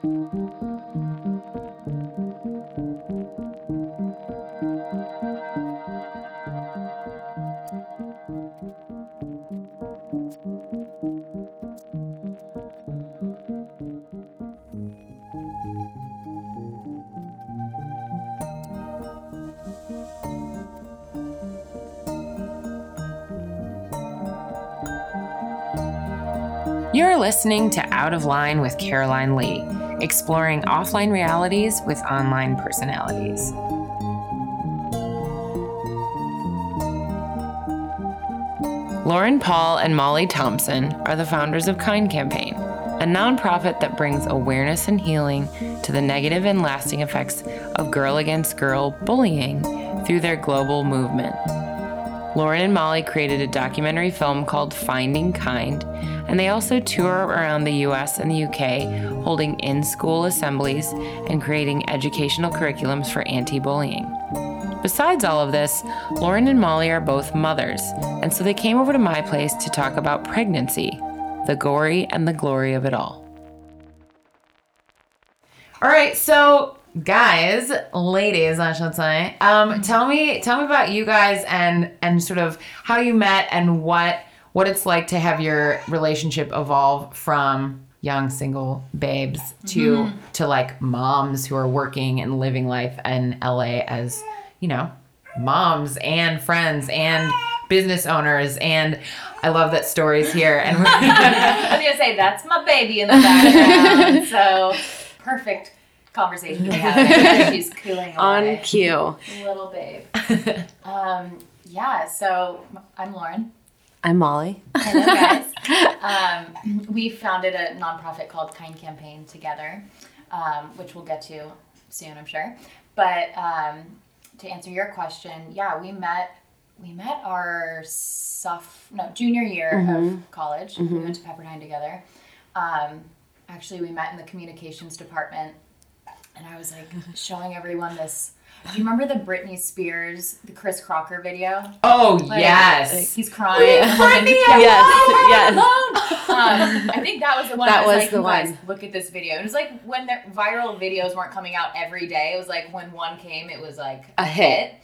You're listening to Out of Line with Caroline Lee, exploring offline realities with online personalities. Lauren Paul and Molly Thompson are the founders of Kind Campaign, a nonprofit that brings awareness and healing to the negative and lasting effects of girl against girl bullying through their global movement. Lauren and Molly created a documentary film called Finding Kind, and they also tour around the US and the UK, holding in school assemblies and creating educational curriculums for anti bullying. Besides all of this, Lauren and Molly are both mothers, and so they came over to my place to talk about pregnancy, the gory and the glory of it all. All right, so guys, ladies, I should say, um, tell me, tell me about you guys and and sort of how you met and what what it's like to have your relationship evolve from young single babes to to like moms who are working and living life in LA as you know moms and friends and business owners and I love that Story's here and we're I was gonna say that's my baby in the background. so perfect conversation to have. She's cooling On cue. Little babe. Um, yeah. So I'm Lauren. I'm Molly. Hello, guys. um, we founded a nonprofit called Kind Campaign together, um, which we'll get to soon, I'm sure. But um, to answer your question, yeah, we met. We met our soph- no junior year of college. We went to Pepperdine together. Um, actually, we met in the communications department, and I was like showing everyone this. Do you remember the Britney Spears, the Chris Crocker video? Oh Like, yes. He's crying. Britney, Yes, yes. um, I think that was the one. That I was, was like, the one. Look at this video. It was like when the viral videos weren't coming out every day. It was like when one came, it was like A hit.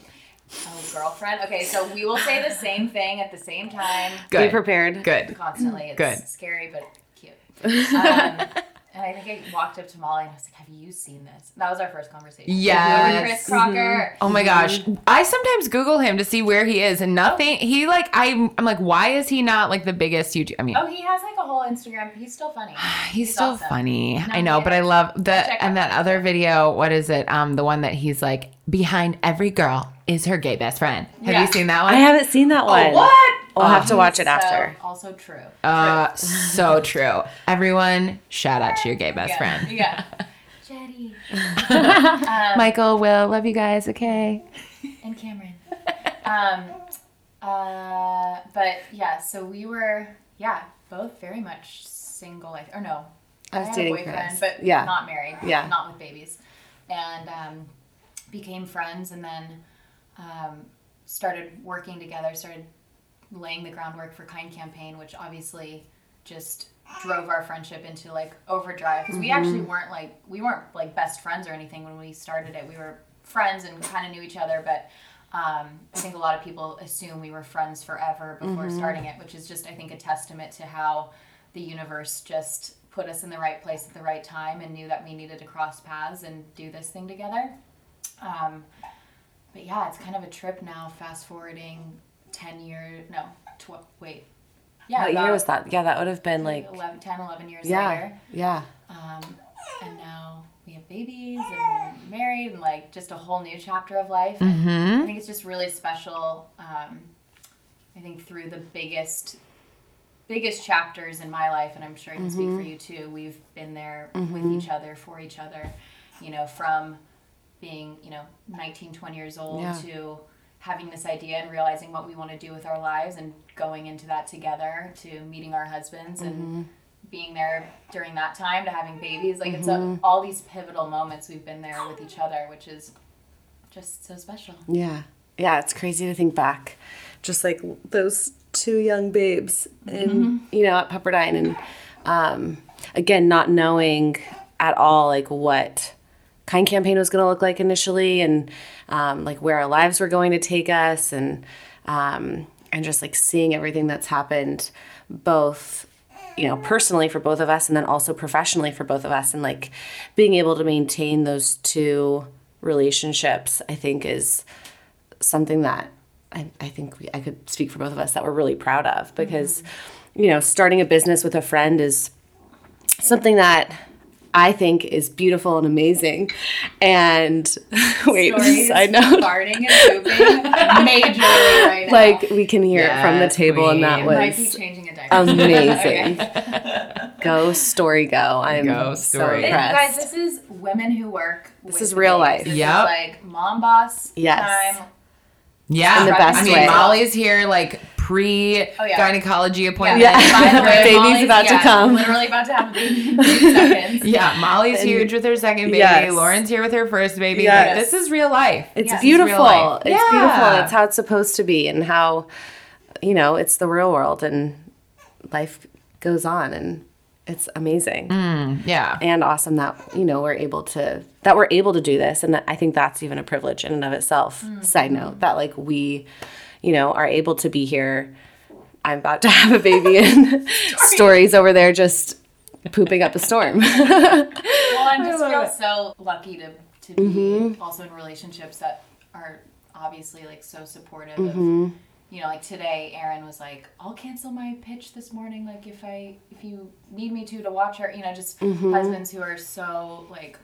Oh, girlfriend. Okay, so we will say the same thing at the same time Be prepared. Good. constantly. It's Good. scary but cute. Um, and I think I walked up to Molly and I was like, "Have you seen this?" That was our first conversation. Yes. Remember Chris Crocker. Oh my gosh. I sometimes Google him to see where he is and nothing. He like I'm I'm like, why is he not like the biggest YouTube I mean Oh, he has like a whole Instagram. He's still funny. he's, still awesome. funny. No, I know, he but I love the and that other video, what is it? Um the one that he's like, behind every girl is her gay best friend. Have Yeah. you seen that one? I haven't seen that one. Oh, what? I'll have to Oh, watch it after. also true. Uh so true. Everyone, shout out to your gay best yeah. friend. Yeah. Jetty. Um, Michael, Will, love you guys, okay? and Cameron. Um, uh, but yeah, so we were, yeah, both very much single. I- Or no, I was had dating a boyfriend, Chris. but Yeah. not married. Yeah. not with babies, and um, became friends, and then um, started working together. Started laying the groundwork for Kind Campaign, which obviously just drove our friendship into like overdrive because we actually weren't like we weren't like best friends or anything when we started it. We were friends and kind of knew each other, but um, I think a lot of people assume we were friends forever before starting it, which is just I think a testament to how the universe just put us in the right place at the right time and knew that we needed to cross paths and do this thing together. Um, but yeah, it's kind of a trip now. Fast forwarding ten years, no, tw- wait, yeah, what year was that? Yeah, that would have been like 11, 10, 11 years yeah, later. yeah. Um, and now we have babies and married and like just a whole new chapter of life. Mm-hmm. I think it's just really special. Um, I think through the biggest, biggest chapters in my life, and I'm sure I can speak for Mm-hmm. you too. We've been there with each other, for each other. You know, from being you know 19, 20 years old Yeah. to having this idea and realizing what we want to do with our lives and going into that together to meeting our husbands Mm-hmm. and being there during that time to having babies like it's a, Mm-hmm. all these pivotal moments we've been there with each other which is just so special Yeah. Yeah, it's crazy to think back. Just like those two young babes and you know, at Pepperdine and um again not knowing at all like what kind campaign was going to look like initially and um, like where our lives were going to take us and um, and just like seeing everything that's happened both you know personally for both of us and then also professionally for both of us. And like being able to maintain those two relationships i think is something that i, I think we, i could speak for both of us that we're really proud of because you know starting a business with a friend is something that I think is beautiful and amazing. And wait, Story's, side note. farting and pooping majorly right now. Like we can hear it from the Yes, table, and that queen. might be was changing a amazing. Go story, go! I'm Go, so story. It- guys, this is women who work. This is real babes. life. Yeah, like mom boss Yes. time. Yeah, In the best I mean, way. Molly's here, like pre Oh, yeah. gynecology appointment. Yeah. By the way, Baby's Molly's- about to yeah, come. Literally about to have a baby in three seconds. Yeah, Molly's huge with her second baby. Yes. Lauren's here with her first baby. Yes. Like, this is real life. It's Yeah. It's beautiful. real life. It's Yeah. beautiful. It's how it's supposed to be, and how you know it's the real world, and life goes on, and it's amazing. Mm, yeah. and awesome that you know we're able to that we're able to do this and i think that's even a privilege in and of itself mm. side note that like we you know are able to be here i'm about to have a baby and Story's over there just pooping up a storm Well, I just love feel it. so lucky to to be Mm-hmm. also in relationships that are obviously like so supportive Mm-hmm. of you know like today Aaron was like I'll cancel my pitch this morning like if I if you need me to to watch her you know just Mm-hmm. husbands who are so like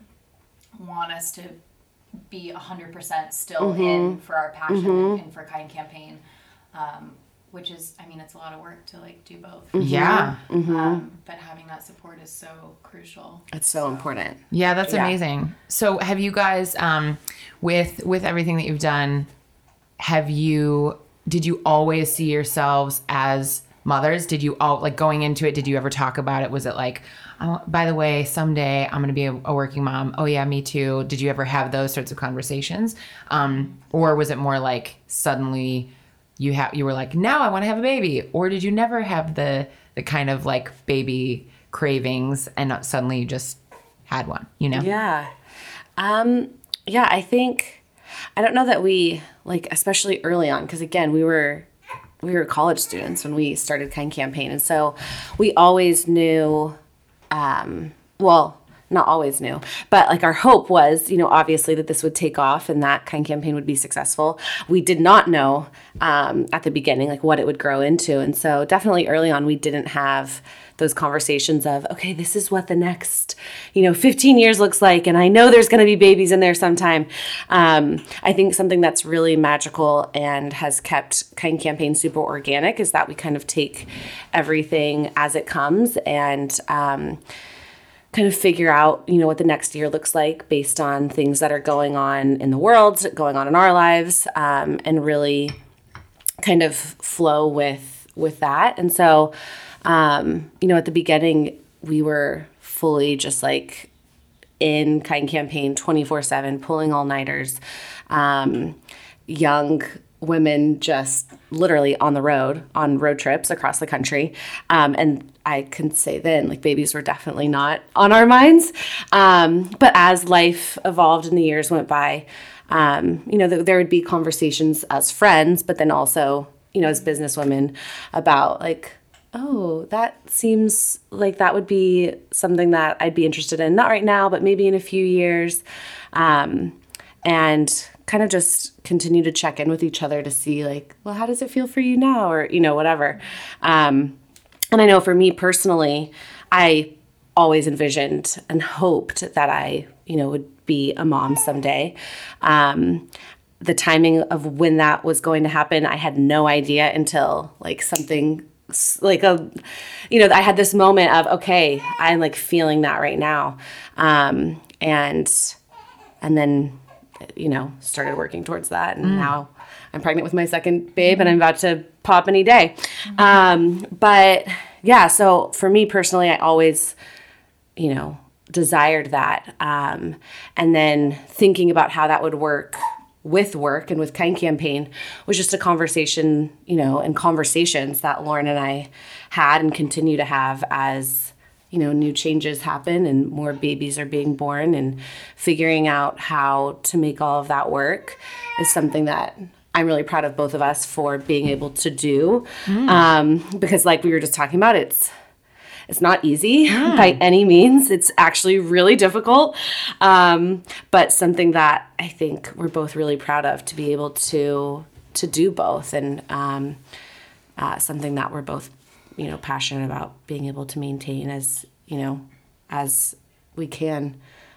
want us to be 100% still Mm-hmm. in for our passion and for kind campaign um, which is I mean it's a lot of work to like do both Yeah. um, but having that support is so crucial it's so important Yeah, that's Yeah. amazing. So have you guys um with with everything that you've done, have you did you always see yourselves as mothers? Did you all like going into it, did you ever talk about it? Was it like, oh, by the way, someday I'm going to be a, a working mom. Oh yeah, me too. Did you ever have those sorts of conversations? Um or was it more like suddenly you have you were like, "Now I want to have a baby." Or did you never have the the kind of like baby cravings and suddenly you just had one, you know? Yeah. Um, yeah, I think I don't know that we like especially early on because again, we were we were college students when we started Kind Campaign and so we always knew um well, not always knew, but like our hope was, you know, obviously that this would take off and that kind campaign would be successful. We did not know um, at the beginning like what it would grow into, and so definitely early on we didn't have those conversations of okay, this is what the next, you know, 15 years looks like, and I know there's going to be babies in there sometime. Um, I think something that's really magical and has kept Kind Campaign super organic is that we kind of take everything as it comes and. Um, kind of figure out, you know, what the next year looks like based on things that are going on in the world, going on in our lives, um, and really kind of flow with with that. And so, um, you know, at the beginning, we were fully just like in kind campaign 24 7 pulling all nighters um, young women just literally on the road on road trips across the country. Um, and i can say then like babies were definitely not on our minds. Um, but as life evolved and the years went by um, you know th- there would be conversations as friends but then also you know as businesswomen about like oh, that seems like that would be something that I'd be interested in. Not right now, but maybe in a few years. Um, and kind of just continue to check in with each other to see, like, well, how does it feel for you now? Or, you know, whatever. Um, and I know for me personally, I always envisioned and hoped that I, you know, would be a mom someday. Um, the timing of when that was going to happen, I had no idea until like something like a, you know, I had this moment of okay, I'm like feeling that right now, um, and and then you know started working towards that, and now I'm pregnant with my second babe, and I'm about to pop any day. Um, but yeah, so for me personally, I always, you know, desired that, um, and then thinking about how that would work with work and with kind campaign was just a conversation you know and conversations that lauren and i had and continue to have as you know new changes happen and more babies are being born. And figuring out how to make all of that work is something that i'm really proud of both of us for being able to do. Um, because like we were just talking about it's it's not easy by any means. It's actually really difficult, um, but something that I think we're both really proud of to be able to to do both, and um, uh, something that we're both, you know, passionate about being able to maintain as you know, as we can,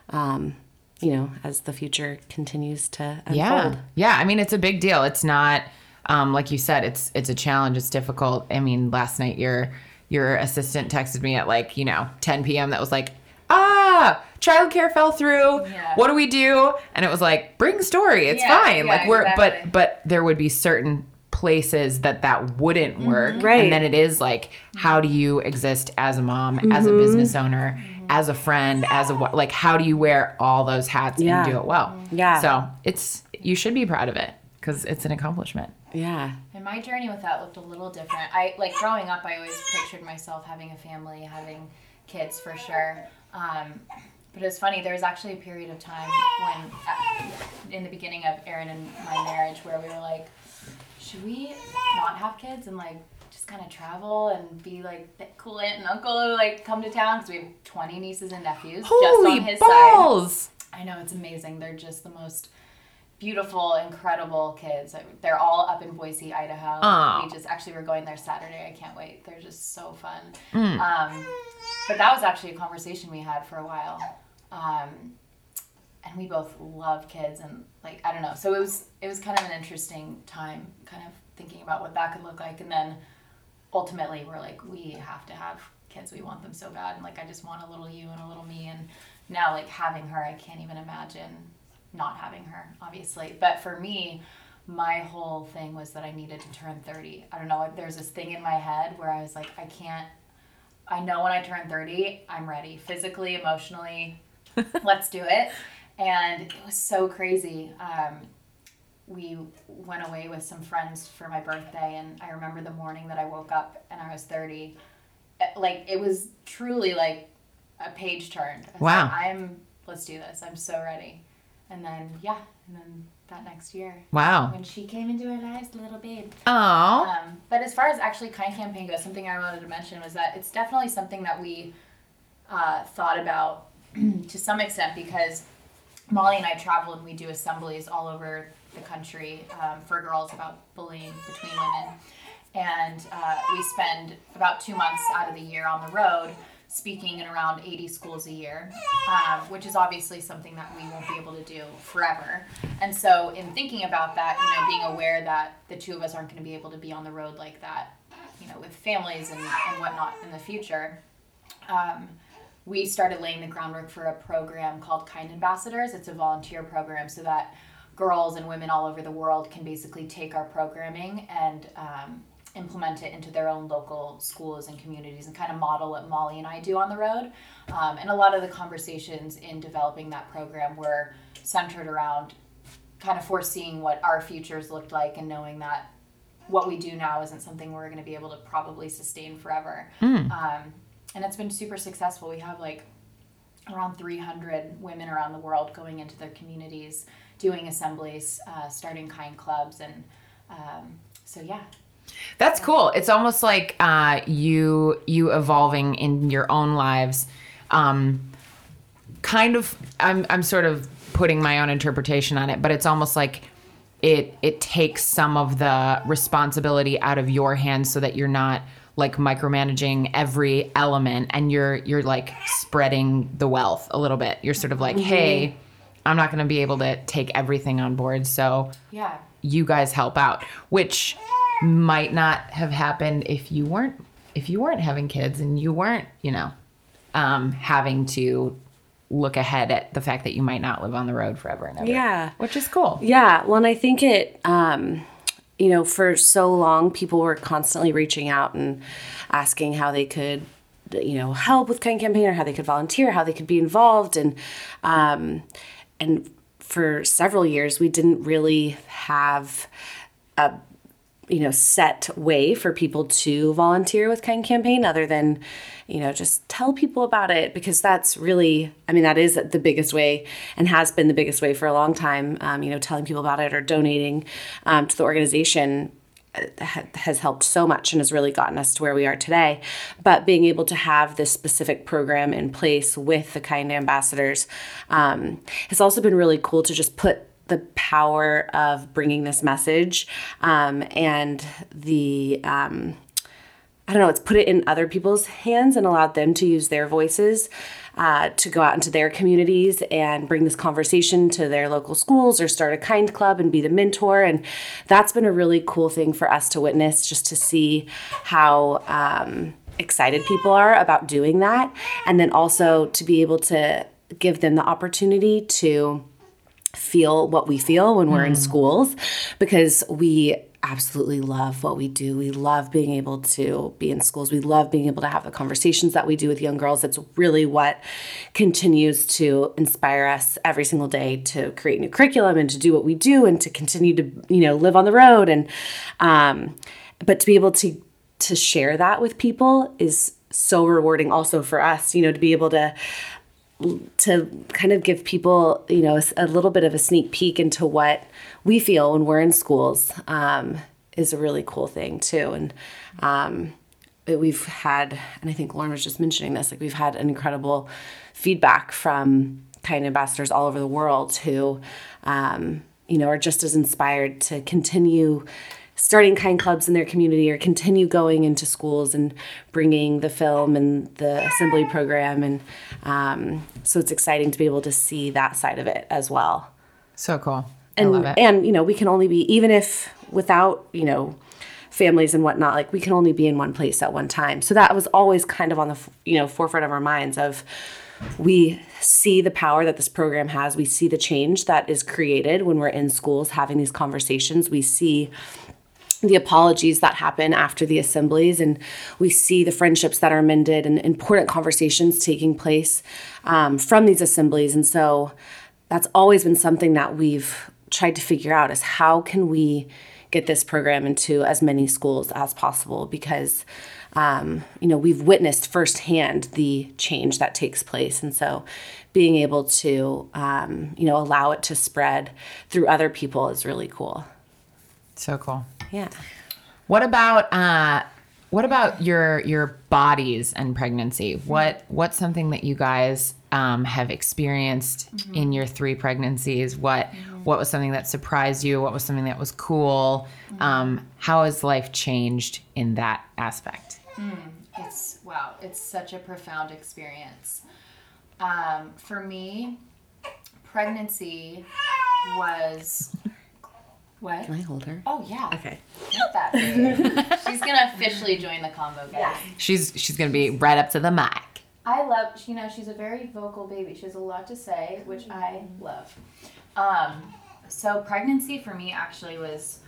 um, you know, as the future continues to unfold. Yeah. Yeah. I mean, it's a big deal. It's not, um, like you said, it's, it's a challenge. It's difficult. I mean, last night your, your assistant texted me at like, you know, 10 PM that was like, ah, childcare fell through. Yeah. What do we do? And it was like, bring story. It's Yeah, fine. yeah, like we're, exactly. but, but there would be certain places that that wouldn't mm-hmm. work. Right. And then it is like, how do you exist as a mom, as a mm-hmm. business owner, mm-hmm. as a friend, as a, like, how do you wear all those hats Yeah. and do it well? Yeah. So it's you should be proud of it because it's an accomplishment. Yeah. And my journey with that looked a little different. I like growing up. I always pictured myself having a family, having kids for sure. Um, but it was funny. There was actually a period of time when, uh, in the beginning of Aaron and my marriage, where we were like, should we not have kids and like just kind of travel and be like the cool aunt and uncle who like come to town because we have 20 nieces and nephews just on his side. balls! I know it's amazing. They're just the most beautiful, incredible kids. They're all up in Boise, Idaho. Aw. We just actually we're going there Saturday. I can't wait. They're just so fun. Mm. Um, but that was actually a conversation we had for a while. Um, and we both love kids and like I don't know. So it was it was kind of an interesting time, kind of thinking about what that could look like, and then ultimately we're like we have to have kids. We want them so bad, and like I just want a little you and a little me, and now like having her, I can't even imagine not having her, obviously. But for me, my whole thing was that I needed to turn 30. I don't know, there's this thing in my head where I was like, I can't, I know when I turn 30, I'm ready physically, emotionally, let's do it. And it was so crazy. Um, we went away with some friends for my birthday, and I remember the morning that I woke up and I was 30. eh, Like, it was truly like a page turned. I Wow. like, I'm, let's do this. I'm so ready. And then, yeah, and then that next year, Wow. when she came into our lives, little babe. Oh. Um, but as far as actually Kind Campaign goes, something I wanted to mention was that it's definitely something that we uh, thought about to some extent because Molly and I travel and we do assemblies all over the country um, for girls about bullying between women. And uh, we spend about two months out of the year on the road speaking in around 80 schools a year, um, which is obviously something that we won't be able to do forever. And so, in thinking about that, you know, being aware that the two of us aren't going to be able to be on the road like that, you know, with families and, and whatnot in the future, um, we started laying the groundwork for a program called Kind Ambassadors. It's a volunteer program so that girls and women all over the world can basically take our programming and um, implement it into their own local schools and communities and kind of model what Molly and I do on the road. Um, and a lot of the conversations in developing that program were centered around kind of foreseeing what our futures looked like and knowing that what we do now isn't something we're going to be able to probably sustain forever. Um, and it's been super successful. We have like around 300 women around the world going into their communities, doing assemblies, uh, starting kind clubs, and um, so yeah. That's cool. It's almost like uh, you you evolving in your own lives. Um, kind of, I'm I'm sort of putting my own interpretation on it, but it's almost like it it takes some of the responsibility out of your hands so that you're not like micromanaging every element and you're you're like spreading the wealth a little bit. You're sort of like, hey, I'm not going to be able to take everything on board, so Yeah. you guys help out, which might not have happened if you weren't if you weren't having kids and you weren't, you know, um, having to look ahead at the fact that you might not live on the road forever and ever. Yeah. which is cool. Yeah, well, and I think it, um, you know, for so long, people were constantly reaching out and asking how they could, you know, help with Kind Campaign or how they could volunteer, how they could be involved, and um, and for several years, we didn't really have a you know set way for people to volunteer with kind campaign other than you know just tell people about it because that's really i mean that is the biggest way and has been the biggest way for a long time um, you know telling people about it or donating um, to the organization uh, has helped so much and has really gotten us to where we are today. But being able to have this specific program in place with the kind ambassadors um, has also been really cool to just put the power of bringing this message um, and the um, I don't know, it's put it in other people's hands and allowed them to use their voices uh, to go out into their communities and bring this conversation to their local schools or start a kind club and be the mentor. And that's been a really cool thing for us to witness, just to see how um, excited people are about doing that. And then also to be able to give them the opportunity to feel what we feel when we're mm. in schools because we absolutely love what we do. We love being able to be in schools. We love being able to have the conversations that we do with young girls. It's really what continues to inspire us every single day to create new curriculum and to do what we do and to continue to, you know, live on the road and um but to be able to to share that with people is so rewarding also for us, you know, to be able to to kind of give people, you know, a, a, little bit of a sneak peek into what we feel when we're in schools um, is a really cool thing too. And um, we've had, and I think Lauren was just mentioning this, like we've had incredible feedback from kind ambassadors all over the world who, um, you know, are just as inspired to continue starting kind clubs in their community or continue going into schools and bringing the film and the assembly program. And um, so it's exciting to be able to see that side of it as well. So cool. And and you know we can only be even if without you know families and whatnot like we can only be in one place at one time. So that was always kind of on the you know forefront of our minds of we see the power that this program has. We see the change that is created when we're in schools having these conversations. We see the apologies that happen after the assemblies and we see the friendships that are mended and important conversations taking place um, from these assemblies. And so that's always been something that we've tried to figure out is how can we get this program into as many schools as possible? Because um, you know we've witnessed firsthand the change that takes place. And so being able to um, you know allow it to spread through other people is really cool. So cool yeah. What about uh, what about your your bodies and pregnancy? What what's something that you guys um, have experienced mm-hmm. in your three pregnancies? What mm-hmm. what was something that surprised you? What was something that was cool? Mm-hmm. Um, how has life changed in that aspect? Mm, it's wow! It's such a profound experience. Um, for me, pregnancy was what? Can I hold her? Oh yeah. Okay. Get that. she's gonna officially join the combo, guys. Yeah. She's she's gonna be right up to the mic. I love. You know, she's a very vocal baby. She has a lot to say, which I love. Um, so pregnancy for me actually was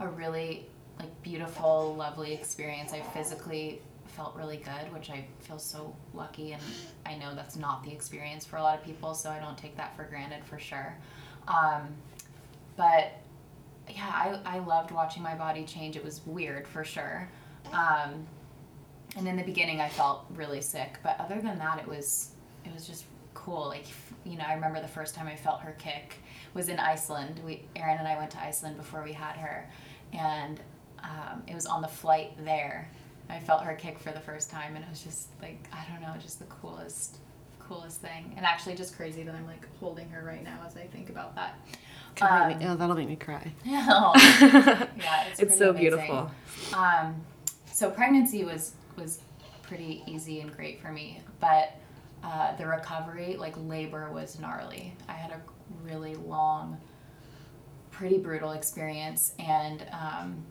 a really like beautiful, lovely experience. I physically felt really good, which I feel so lucky, and I know that's not the experience for a lot of people, so I don't take that for granted for sure. Um, but yeah, I, I loved watching my body change. It was weird for sure. Um, and in the beginning, I felt really sick, but other than that, it was it was just cool. Like you know, I remember the first time I felt her kick was in Iceland. We Aaron and I went to Iceland before we had her, and um, it was on the flight there. I felt her kick for the first time, and it was just like I don't know, just the coolest coolest thing, and actually just crazy that I'm like holding her right now as I think about that. Um, me, oh, that'll make me cry. yeah, it's, it's so amazing. beautiful. Um, so pregnancy was was pretty easy and great for me, but uh, the recovery, like labor, was gnarly. I had a really long, pretty brutal experience, and um,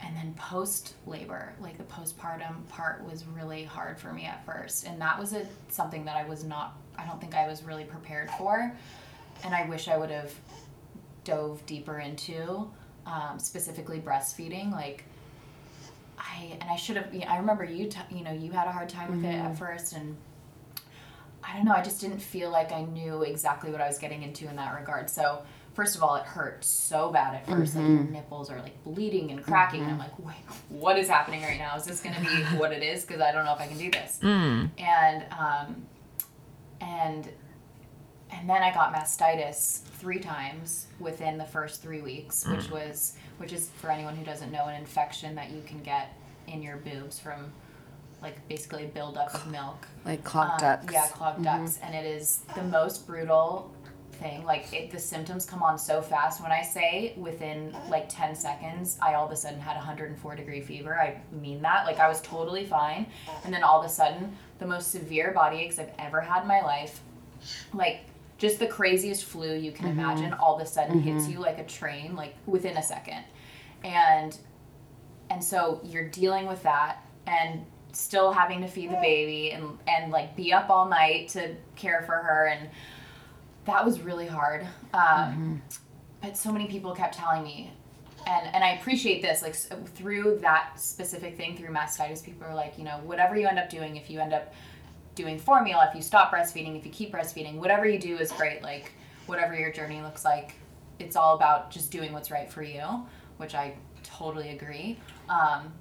and then post labor, like the postpartum part, was really hard for me at first, and that was a something that I was not. I don't think I was really prepared for, and I wish I would have dove deeper into, um, specifically breastfeeding. Like, I and I should have. I remember you. T- you know, you had a hard time with mm-hmm. it at mm-hmm. first, and I don't know. I just didn't feel like I knew exactly what I was getting into in that regard. So first of all, it hurt so bad at 1st Like your nipples are like bleeding and cracking, and I'm like, wait, what is happening right now? Is this gonna be what it is? Because I don't know if I can do this. And um, and and then I got mastitis three times within the first three weeks, which was which is for anyone who doesn't know an infection that you can get in your boobs from like basically a buildup of milk. Like clogged Um, ducts. Yeah, clogged ducts, and it is the most brutal thing. Like it, the symptoms come on so fast. When I say within like ten seconds, I all of a sudden had 104 degree fever. I mean that. Like I was totally fine, and then all of a sudden, the most severe body aches I've ever had in my life. Like just the craziest flu you can mm-hmm. imagine. All of a sudden mm-hmm. hits you like a train, like within a second, and and so you're dealing with that and still having to feed the baby and and like be up all night to care for her. And that was really hard. Um, mm-hmm. but so many people kept telling me and and i appreciate this like through that specific thing through mastitis people are like you know whatever you end up doing if you end up doing formula if you stop breastfeeding if you keep breastfeeding whatever you do is great like whatever your journey looks like it's all about just doing what's right for you which i totally agree. Um,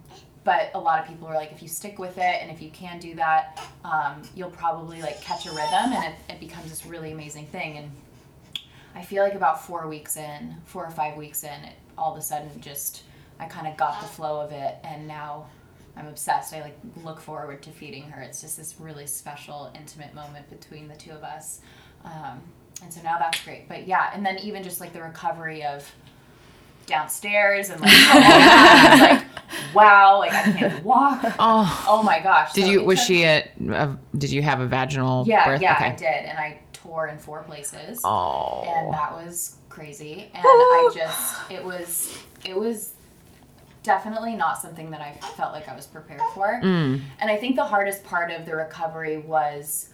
but a lot of people are like if you stick with it and if you can do that um, you'll probably like catch a rhythm and it, it becomes this really amazing thing. And i feel like about four weeks in four or five weeks in it all of a sudden just i kind of got the flow of it and now i'm obsessed i like look forward to feeding her it's just this really special intimate moment between the two of us um, and so now that's great but yeah and then even just like the recovery of downstairs and like, like wow like i can't walk Oh, oh my gosh did So you? Was took- she a, a? Did you have a vaginal yeah birth? yeah okay. i did and i tore in four places Oh. and that was crazy and i just it was it was definitely not something that i felt like i was prepared for. Mm. and i think the hardest part of the recovery was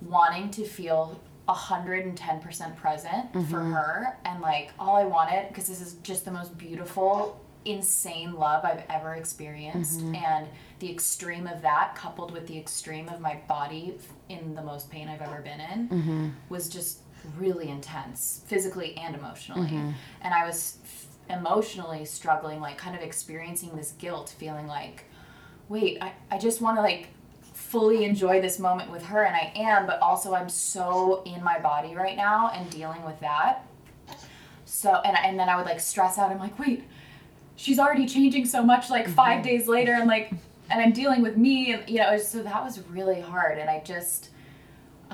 wanting to feel 110% present for mm-hmm. her and like all i wanted because this is just the most beautiful insane love i've ever experienced. Mm-hmm. And the extreme of that coupled with the extreme of my body in the most pain i've ever been in mm-hmm. was just really intense physically and emotionally. And i was emotionally struggling like kind of experiencing this guilt feeling like wait i, I just want to like fully enjoy this moment with her and i am but also i'm so in my body right now and dealing with that. So and, and then i would like stress out. I'm like wait she's already changing so much like 5 mm-hmm. days later and like and i'm dealing with me and you know so that was really hard and i just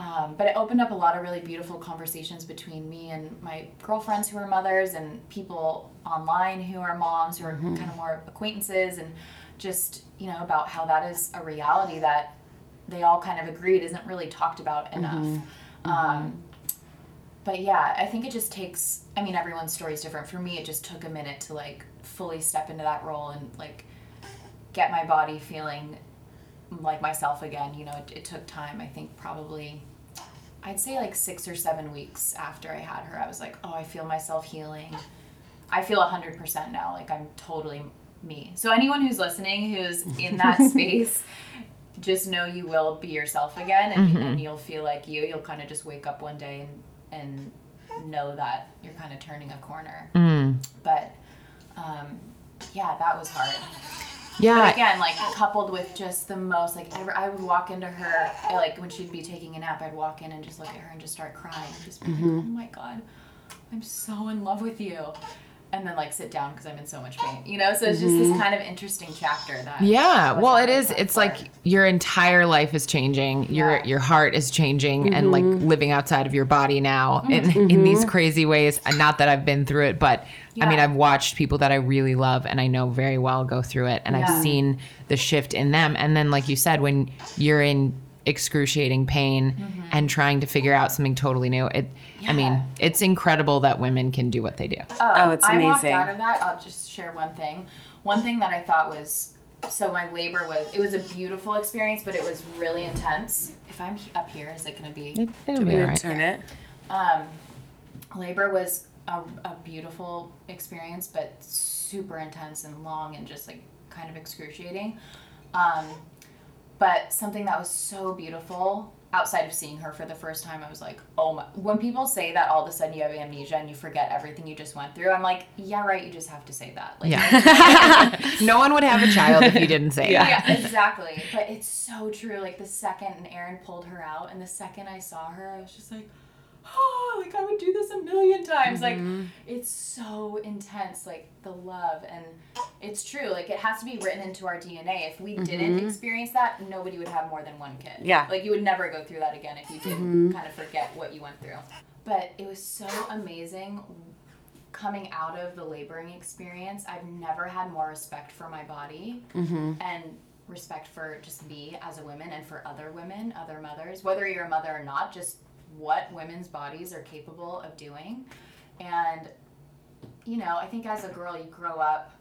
um, but it opened up a lot of really beautiful conversations between me and my girlfriends who are mothers and people online who are moms who are kind of more acquaintances and just you know about how that is a reality that they all kind of agreed isn't really talked about enough. Um, but yeah i think it just takes i mean everyone's story is different. For me it just took a minute to like fully step into that role and like get my body feeling like myself again. You know it, it took time i think probably i'd say like six or seven weeks after i had her i was like oh i feel myself healing. I feel 100% now like i'm totally me. So anyone who's listening who's in that space just know you will be yourself again and, and you'll feel like you. You'll kind of just wake up one day and and know that you're kind of turning a corner. Mm. but um, yeah that was hard Yeah. but again, like coupled with just the most like ever, I would walk into her like when she'd be taking a nap, I'd walk in and just look at her and just start crying, just be like, mm-hmm. "Oh my god, I'm so in love with you," and then like sit down because I'm in so much pain, you know. So it's just this mm-hmm. kind of interesting chapter that. Yeah, well, it wasn't is. prepared It's for. like your entire life is changing. Your Yeah. your heart is changing, and like Mm-hmm. living outside of your body now mm-hmm. in in mm-hmm. these crazy ways. And not that I've been through it, but I mean, I've watched people that I really love and I know very well go through it, and I've seen the shift in them. And then, like you said, when you're in excruciating pain and trying to figure out something totally new, it. I mean, it's incredible that women can do what they do. Oh, it's amazing. I walked amazing. out of that. I'll just share one thing. One thing that I thought was so my labor was it was a beautiful experience, but it was really intense. If I'm up here, is it going to be? It, it'll be gonna turn it. Um, labor was a, a beautiful experience, but super intense and long and just like kind of excruciating. Um, but something that was so beautiful outside of seeing her for the first time, I was like, oh my. When people say that all of a sudden you have amnesia and you forget everything you just went through, I'm like, yeah, right. You just have to say that. Like, Yeah. no one would have a child if you didn't say that. yeah, exactly. But it's so true. Like the second and Aaron pulled her out, and the second I saw her, I was just like, oh, like I would do this a million times. Like mm-hmm. it's so intense, like the love, and it's true. Like it has to be written into our DNA. If we didn't mm-hmm. experience that, nobody would have more than one kid. Yeah. like you would never go through that again if you didn't mm-hmm. kind of forget what you went through. But it was so amazing coming out of the laboring experience, I've never had more respect for my body and respect for just me as a woman and for other women, other mothers, whether you're a mother or not, just what women's bodies are capable of doing. And, you know, I think as a girl, you grow up,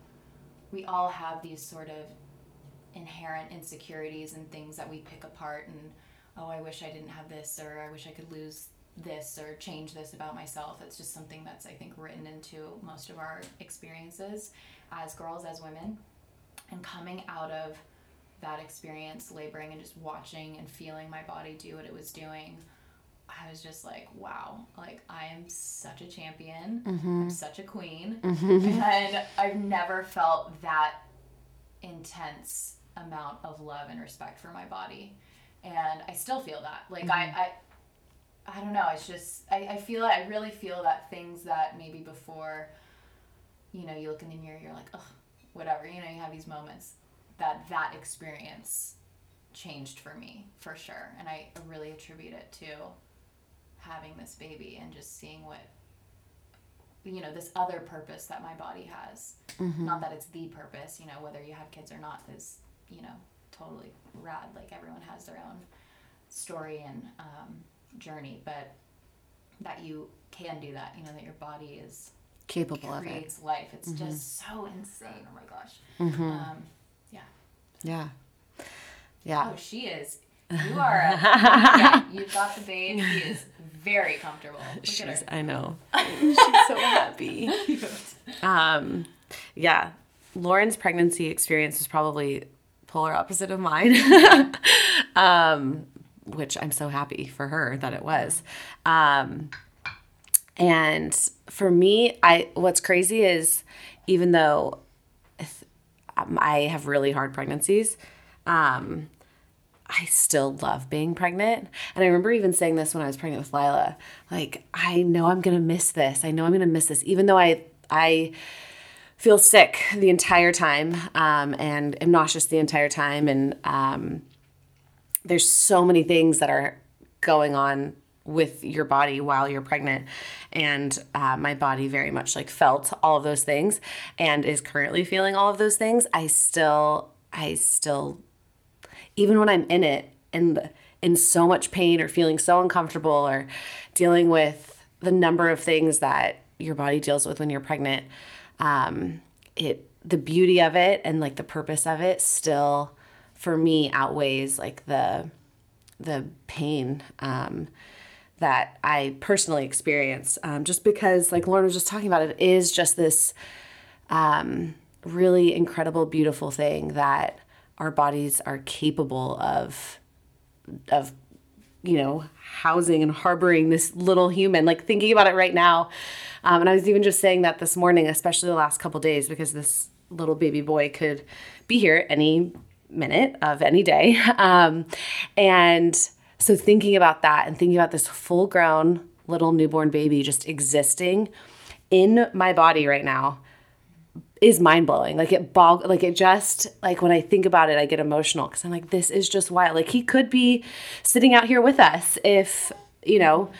we all have these sort of inherent insecurities and things that we pick apart and, oh, I wish I didn't have this, or I wish I could lose this or change this about myself. It's just something that's, I think, written into most of our experiences as girls, as women. And coming out of that experience, laboring and just watching and feeling my body do what it was doing, I was just like, wow, like I am such a champion. I'm mm-hmm. such a queen. Mm-hmm. And I've never felt that intense amount of love and respect for my body. And I still feel that. Like I, mm-hmm. I I don't know, it's just I, I feel I really feel that things that maybe before, you know, you look in the mirror, you're like, ugh, whatever, you know, you have these moments that that experience changed for me for sure. And I really attribute it to having this baby and just seeing what you know this other purpose that my body has. Not that it's the purpose you know whether you have kids or not is you know totally rad like everyone has their own story and um, journey but that you can do that you know that your body is Capable of it. creates life. It's just so insane. Oh my gosh. Um, yeah. Yeah. Yeah. oh she is. You are a, yeah, you've got the babe she is very comfortable look She's, I know. She's so happy. Um, yeah. Lauren's pregnancy experience was probably polar opposite of mine. um, which I'm so happy for her that it was. Um, and for me, I what's crazy is even though um, I have really hard pregnancies, um, I still love being pregnant. And I remember even saying this when I was pregnant with Lila. Like, I know I'm gonna miss this. I know I'm gonna miss this, even though I I feel sick the entire time um, and am nauseous the entire time. And um, there's so many things that are going on with your body while you're pregnant and uh, my body very much like felt all of those things and is currently feeling all of those things i still i still even when i'm in it and in so much pain or feeling so uncomfortable or dealing with the number of things that your body deals with when you're pregnant um, it the beauty of it and like the purpose of it still for me outweighs like the the pain um, that I personally experience. Um, just because, like Lauren was just talking about, it is just this um, really incredible, beautiful thing that our bodies are capable of of you know housing and harboring this little human. Like thinking about it right now um, and i was even just saying that this morning especially the last couple days because this little baby boy could be here any minute of any day. Um, and so thinking about that and thinking about this full grown little newborn baby just existing in my body right now is mind blowing. Like it bog, like it just like when I think about it, I get emotional because I'm like, this is just wild. Like he could be sitting out here with us if you know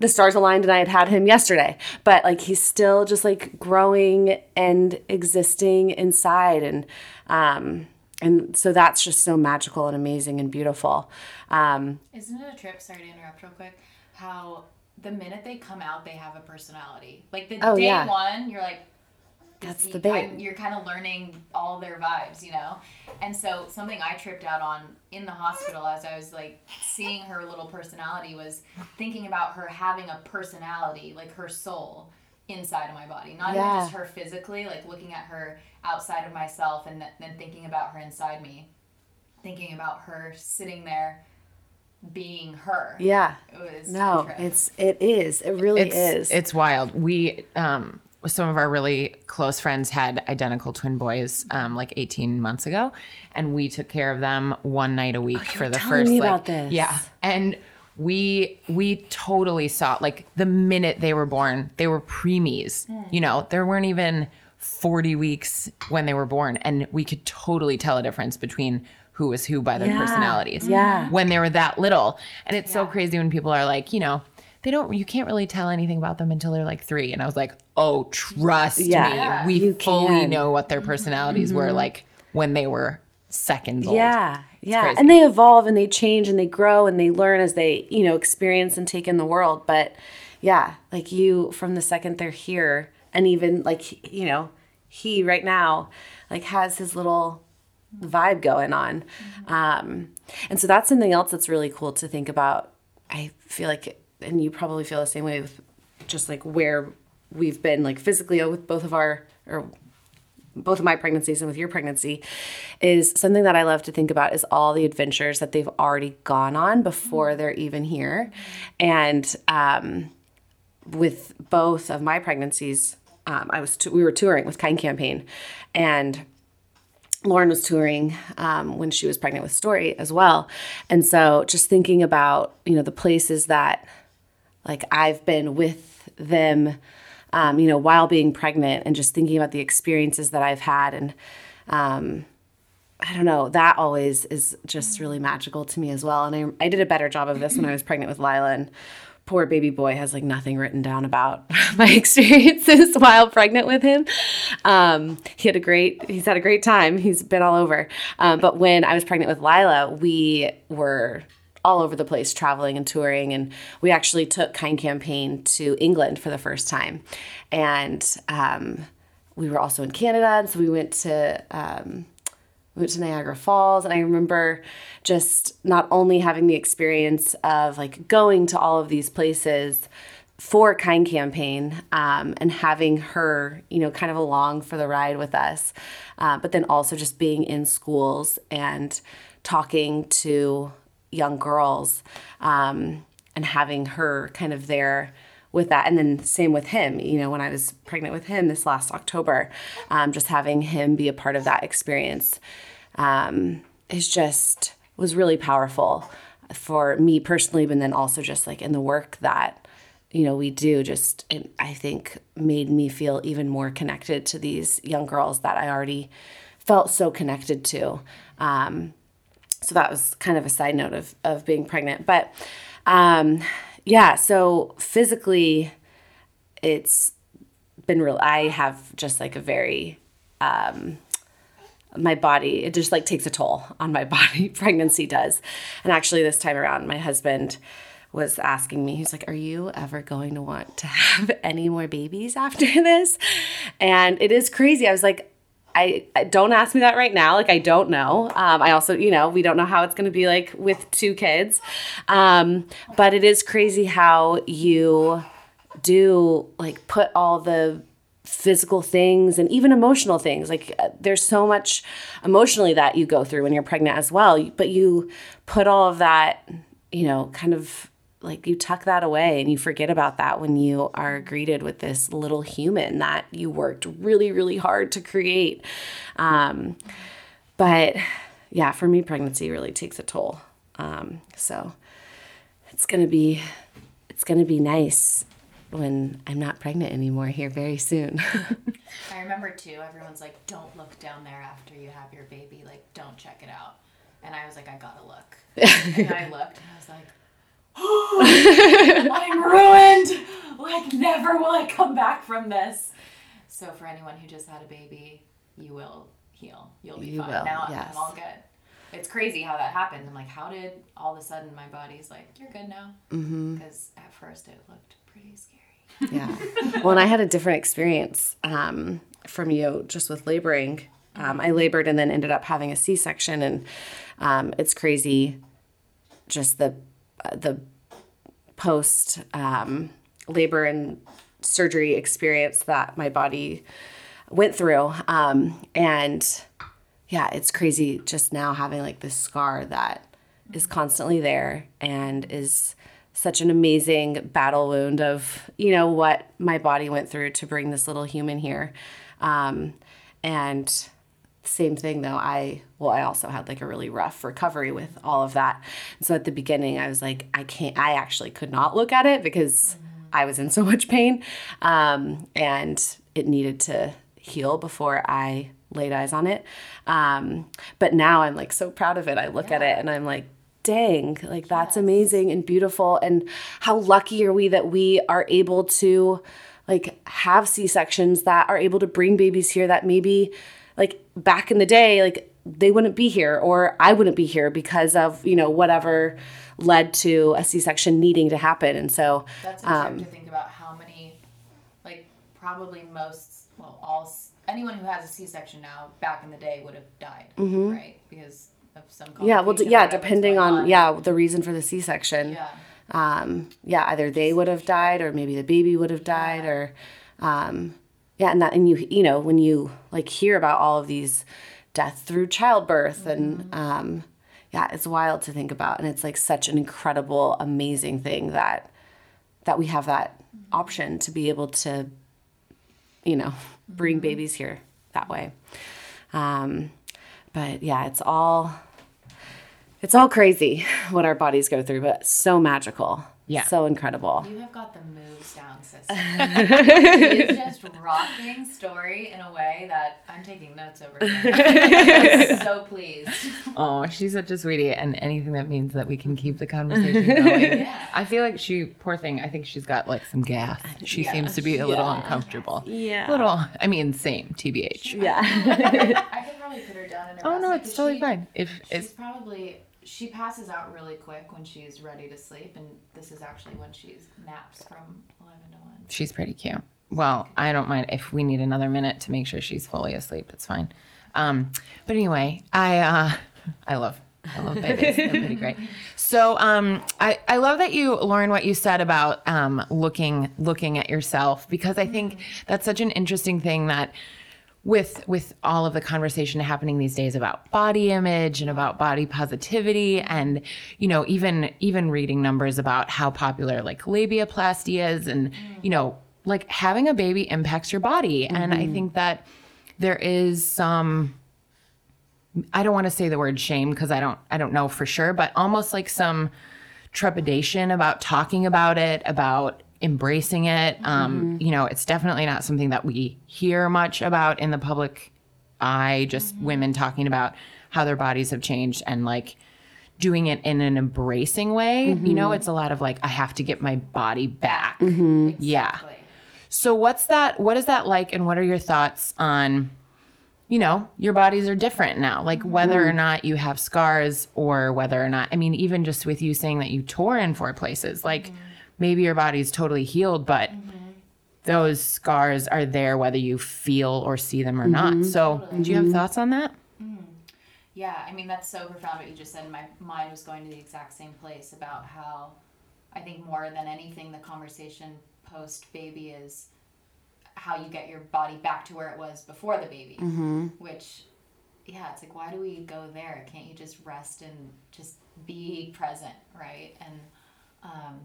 the stars aligned and I had had him yesterday. But like he's still just like growing and existing inside, and um, and so that's just so magical and amazing and beautiful. Um, Isn't it a trip? Sorry to interrupt real quick. How the minute they come out, they have a personality. Like the Oh, day yeah. one, you're like, That's you- the babe. I'm- You're kind of learning all their vibes, you know. And so something I tripped out on in the hospital as I was like seeing her little personality was thinking about her having a personality, like her soul inside of my body, not even just her physically, like looking at her outside of myself and th- then thinking about her inside me, thinking about her sitting there being her. Yeah. It was No, a it's it is. It really it's, is. It's wild. We um some of our really close friends had identical twin boys um like 18 months ago and we took care of them one night a week for the first me like about this. yeah and we we totally saw like the minute they were born they were preemies you know there weren't even 40 weeks when they were born and we could totally tell a difference between who was who by their Yeah. personalities Yeah. when they were that little and it's so crazy when people are like you know they don't you can't really tell anything about them until they're like three and i was like oh trust Yeah. me we fully can. Mm-hmm. know what their personalities were like when they were seconds old Yeah. Yeah. crazy. And they evolve and they change and they grow and they learn as they, you know, experience and take in the world. But yeah, like you from the second they're here and even like, you know, he right now like has his little vibe going on. Um, and so that's something else that's really cool to think about. I feel like, and you probably feel the same way with just like where we've been like physically with both of our, or both of my pregnancies and with your pregnancy is something that I love to think about is all the adventures that they've already gone on before they're even here. And um, with both of my pregnancies, um, I was t- we were touring with Kind Campaign, and Lauren was touring um, when she was pregnant with Story as well. And so just thinking about you know the places that like I've been with them, um, you know, while being pregnant, and just thinking about the experiences that I've had, and um, I don't know, that always is just really magical to me as well. And I, I did a better job of this when I was pregnant with Lila, and poor baby boy has like nothing written down about my experiences while pregnant with him. Um, he had a great, he's had a great time. He's been all over. Um, but when I was pregnant with Lila, we were all over the place traveling and touring. And we actually took kind campaign to england for the first time. And um, we were also in canada. And so we went to um, we went to niagara falls. And i remember just not only having the experience of like going to all of these places for kind campaign um, and having her you know kind of along for the ride with us uh, but then also just being in schools and talking to young girls um, and having her kind of there with that. And then same with him you know when i was pregnant with him this last october um, just having him be a part of that experience um, is just was really powerful for me personally but then also just like in the work that you know we do just i think made me feel even more connected to these young girls that i already felt so connected to. Um, so that was kind of a side note of, of being pregnant. But um, yeah so physically it's been real i have just like a very um, my body it just like takes a toll on my body. Pregnancy does. And actually this time around my husband was asking me he's like are you ever going to want to have any more babies after this? And it is crazy. I was like I, I don't ask me that right now. Like I don't know. Um, I also, you know, we don't know how it's going to be like with two kids. Um, but it is crazy how you do like put all the physical things and even emotional things. Like uh, there's so much emotionally that you go through when you're pregnant as well. But you put all of that, you know, kind of like you tuck that away and you forget about that when you are greeted with this little human that you worked really, really hard to create. Um, but yeah, for me, pregnancy really takes a toll. Um, so it's gonna be, it's gonna be nice when I'm not pregnant anymore here very soon. I remember too, everyone's like, don't look down there after you have your baby. Like, don't check it out. And I was like, I gotta look. and I looked and I was like, I'm ruined. Like, never will I come back from this. So, for anyone who just had a baby, you will heal. You'll be You fine. will, now yes. I'm all good. It's crazy how that happened. I'm like, how did all of a sudden my body's like, you're good now? Because at first it looked pretty scary. Yeah. Well, and I had a different experience um, from you just with laboring. Um, I labored and then ended up having a C section, and um, it's crazy. Just the the post um, labor and surgery experience that my body went through, um, and yeah, it's crazy just now having like this scar that is constantly there and is such an amazing battle wound of you know what my body went through to bring this little human here. Um, and same thing though. I well i also had like a really rough recovery with all of that. So at the beginning i was like i can't i actually could not look at it because i was in so much pain um, and it needed to heal before i laid eyes on it. Um, but now i'm like so proud of it. I look at it and i'm like dang like that's amazing and beautiful. And how lucky are we that we are able to like have c-sections that are able to bring babies here that maybe like back in the day like they wouldn't be here or i wouldn't be here because of you know whatever led to a c-section needing to happen. And so That's trip to think about how many, like probably most, well, all anyone who has a C-section now back in the day would have died, right? Because of some Mm-hmm. yeah well d- yeah depending going on yeah the reason for the c-section. Yeah. Um, yeah, either they would have died or maybe the baby would have died or, um, yeah, and that, and you, you know, when you like hear about all of these deaths through childbirth and, um, yeah, it's wild to think about. And it's like such an incredible, amazing thing that, that we have that option to be able to, you know, bring babies here that way. Um, but yeah, it's all, it's all crazy what our bodies go through, but so magical. Yeah. So incredible. You have got the moves down, sis. it's just rocking story in a way that I'm taking notes over here. I'm so pleased. Oh, she's such a sweetie, and anything that means that we can keep the conversation going. Yeah. I feel like she, poor thing. I think she's got like some gas. She Yeah. seems to be a little Yeah. uncomfortable. Yeah. A little. I mean, same. Tbh. Yeah. I could probably put her down in her Oh no, it's totally she- fine. If She's it's probably she passes out really quick when she's ready to sleep, and this is actually when she's naps from eleven to one. she's pretty cute. Well, I don't mind if we need another minute to make sure she's fully asleep. It's fine. Um, but anyway, I uh, I love I love babies. They're pretty great. So um, I I love that you, Lauren, what you said about um, looking looking at yourself because I think that's such an interesting thing that with with all of the conversation happening these days about body image and about body positivity and you know even even reading numbers about how popular like labiaplasty is and you know like having a baby impacts your body. And i mm-hmm. think that there is some i don't want to say the word shame because i don't i don't know for sure but almost like some trepidation about talking about it, about embracing it. Um, mm-hmm. you know, it's definitely not something that we hear much about in the public eye, just mm-hmm. women talking about how their bodies have changed and like doing it in an embracing way. You mm-hmm. know, it's a lot of like, I have to get my body back. Yeah. Exactly. So what's that what is that like and what are your thoughts on you know, your bodies are different now. Like whether or not you have scars or whether or not I mean even just with you saying that you tore in four places, like maybe your body's totally healed but mm-hmm. those scars are there whether you feel or see them or not. Mm-hmm. So, do you have mm-hmm. thoughts on that? Yeah, I mean that's so profound what you just said. My mind was going to the exact same place about how I think more than anything the conversation post baby is how you get your body back to where it was before the baby. Which yeah, it's like why do we go there? Can't you just rest and just be present, right? And um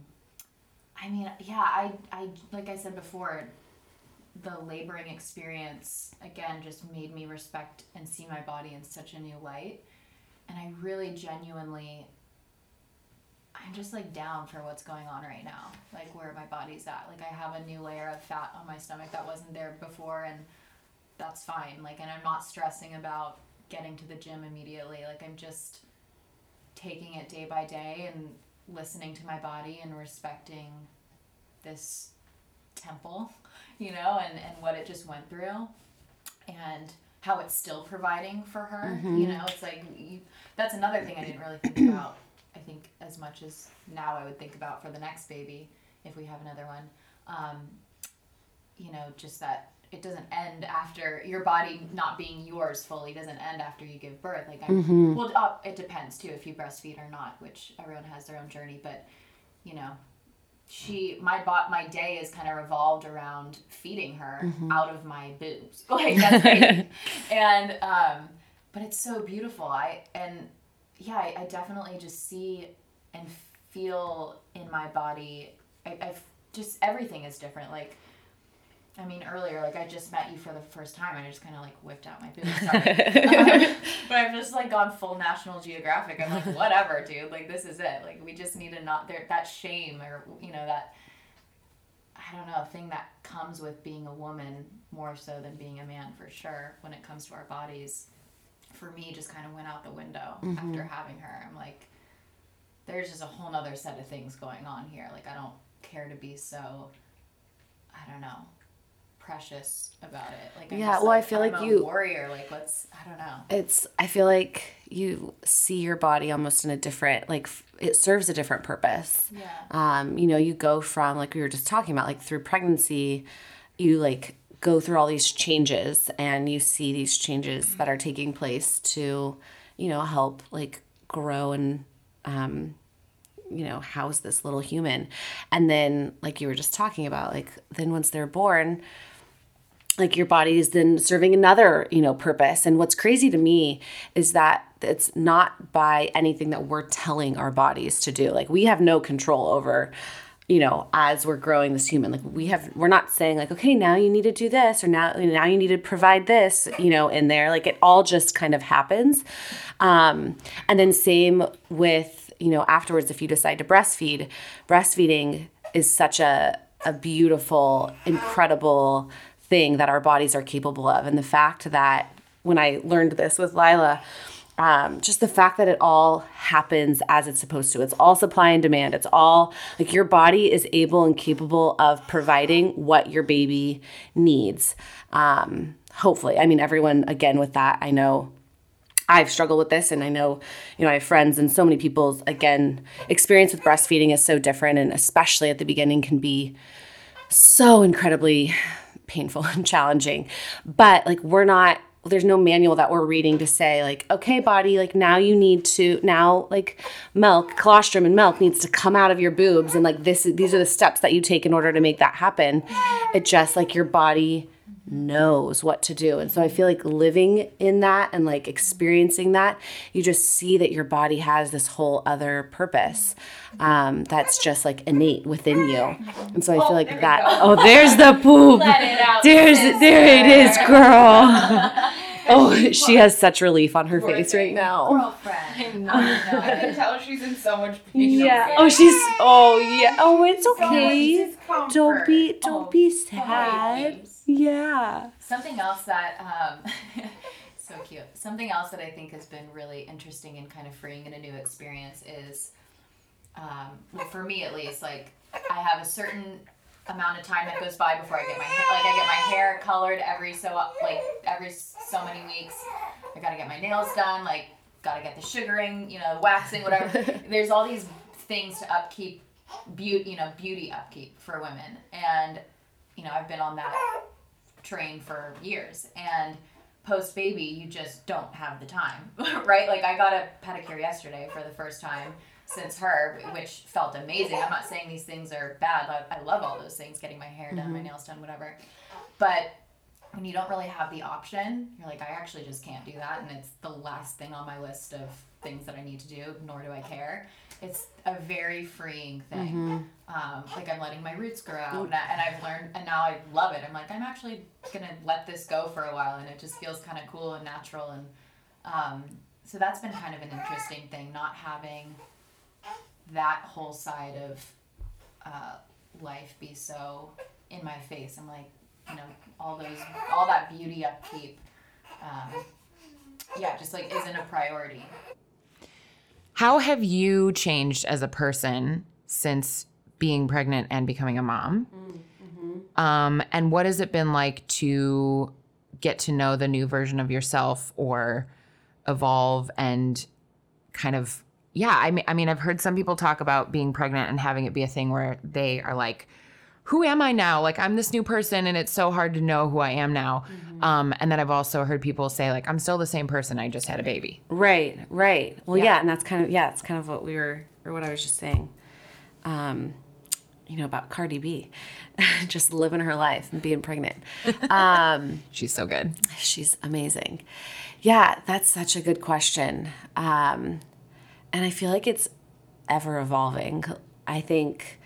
I mean, yeah, I I like I said before, the laboring experience again just made me respect and see my body in such a new light. And i really genuinely i'm just like down for what's going on right now like where my body's at. Like i have a new layer of fat on my stomach that wasn't there before and that's fine. Like and i'm not stressing about getting to the gym immediately. Like i'm just taking it day by day and listening to my body and respecting this temple you know, and, and what it just went through and how it's still providing for her. You know, it's like you, that's another thing I didn't really think about, I think, as much as now I would think about for the next baby if we have another one. Um, you know, just that it doesn't end after your body not being yours fully doesn't end after you give birth. Like, I'm, well, uh, it depends too if you breastfeed or not, which everyone has their own journey, but you know, she my bot my day is kind of revolved around feeding her out of my boobs like that's and um but it's so beautiful i and yeah, I, I definitely just see and feel in my body. I, I've just everything is different. Like, I mean, earlier, like I just met you for the first time. And I just kind of like whipped out my boobs. Sorry. but I've just like gone full National Geographic. I'm like, whatever, dude. Like this is it. Like we just need to not there that shame or you know that I don't know thing that comes with being a woman more so than being a man for sure when it comes to our bodies. For me, just kind of went out the window mm-hmm. after having her. I'm like, there's just a whole nother set of things going on here. Like I don't care to be so. I don't know precious about it. Like I'm Yeah, well, I feel I'm like a you- warrior. Like let's I don't know. it's i feel like you see your body almost in a different like it serves a different purpose Yeah. um you know you go from like we were just talking about like through pregnancy you like go through all these changes and you see these changes that are taking place to you know help like grow and um you know house this little human and then like you were just talking about like then once they're born like your body is then serving another you know purpose. And what's crazy to me is that it's not by anything that we're telling our bodies to do. Like we have no control over you know as we're growing this human. Like we have we're not saying like okay now you need to do this or now now you need to provide this you know in there. Like it all just kind of happens. Um and then same with you know afterwards if you decide to breastfeed breastfeeding is such a a beautiful incredible thing that our bodies are capable of. And the fact that when I learned this with Lila, um, just the fact that it all happens as it's supposed to. It's all supply and demand. It's all like your body is able and capable of providing what your baby needs. Um, hopefully, I mean, everyone, again, with that, I know I've struggled with this, and I know, you know, I have friends and so many people's again experience with breastfeeding is so different, and especially at the beginning can be so incredibly painful and challenging. But like, we're not. There's no manual that we're reading to say like, okay, body, like now you need to now like milk, colostrum and milk needs to come out of your boobs, and like this, these are the steps that you take in order to make that happen. It just like your body knows what to do. And so I feel like living in that and like experiencing that, you just see that your body has this whole other purpose um, that's just like innate within you. And so I feel like that. Oh, there's the poop. it out, There's sister. there it is, girl. oh, she has such relief on her face right now. Girlfriend. I can tell she's in so much pain. Yeah. Oh, she's. Oh, yeah. Oh, it's okay. discomfort. Don't be. Don't Oh, be boy, sad. babes. Yeah. Something else that um, so cute. Something else that I think has been really interesting and kind of freeing and a new experience is, um, well, for me at least, like I have a certain amount of time that goes by before I get my hair, like I get my hair colored every so like every so many weeks. I gotta get my nails done, like gotta get the sugaring, you know, waxing, whatever. There's all these things to upkeep, beauty, you know, beauty upkeep for women, and you know, I've been on that train for years. And post baby you just don't have the time right? Like i got a pedicure yesterday for the first time since her which felt amazing. I'm not saying these things are bad i, I love all those things getting my hair done my mm-hmm. nails done whatever. But when you don't really have the option you're like i actually just can't do that and it's the last thing on my list of things that i need to do nor do i care it's a very freeing thing. Um, like i'm letting my roots grow out and, I, and i've learned and now i love it. I'm like i'm actually gonna let this go for a while and it just feels kind of cool and natural and um, so that's been kind of an interesting thing not having that whole side of uh, life be so in my face. I'm like you know all those all that beauty upkeep um, yeah just like isn't a priority How have you changed as a person since being pregnant and becoming a mom? Um, and what has it been like to get to know the new version of yourself or evolve and kind of yeah, I mean I mean I've heard some people talk about being pregnant and having it be a thing where they are like who am I now? Like I'm this new person and it's so hard to know who I am now. Um, and then I've also heard people say like I'm still the same person. I just had a baby. Right, right. Well, yeah. and that's kind of yeah, it's kind of what we were or what I was just saying. Um, you know about Cardi B, just living her life and being pregnant. Um, She's so good. she's amazing. Yeah, that's such a good question. Um, and I feel like it's ever evolving. I think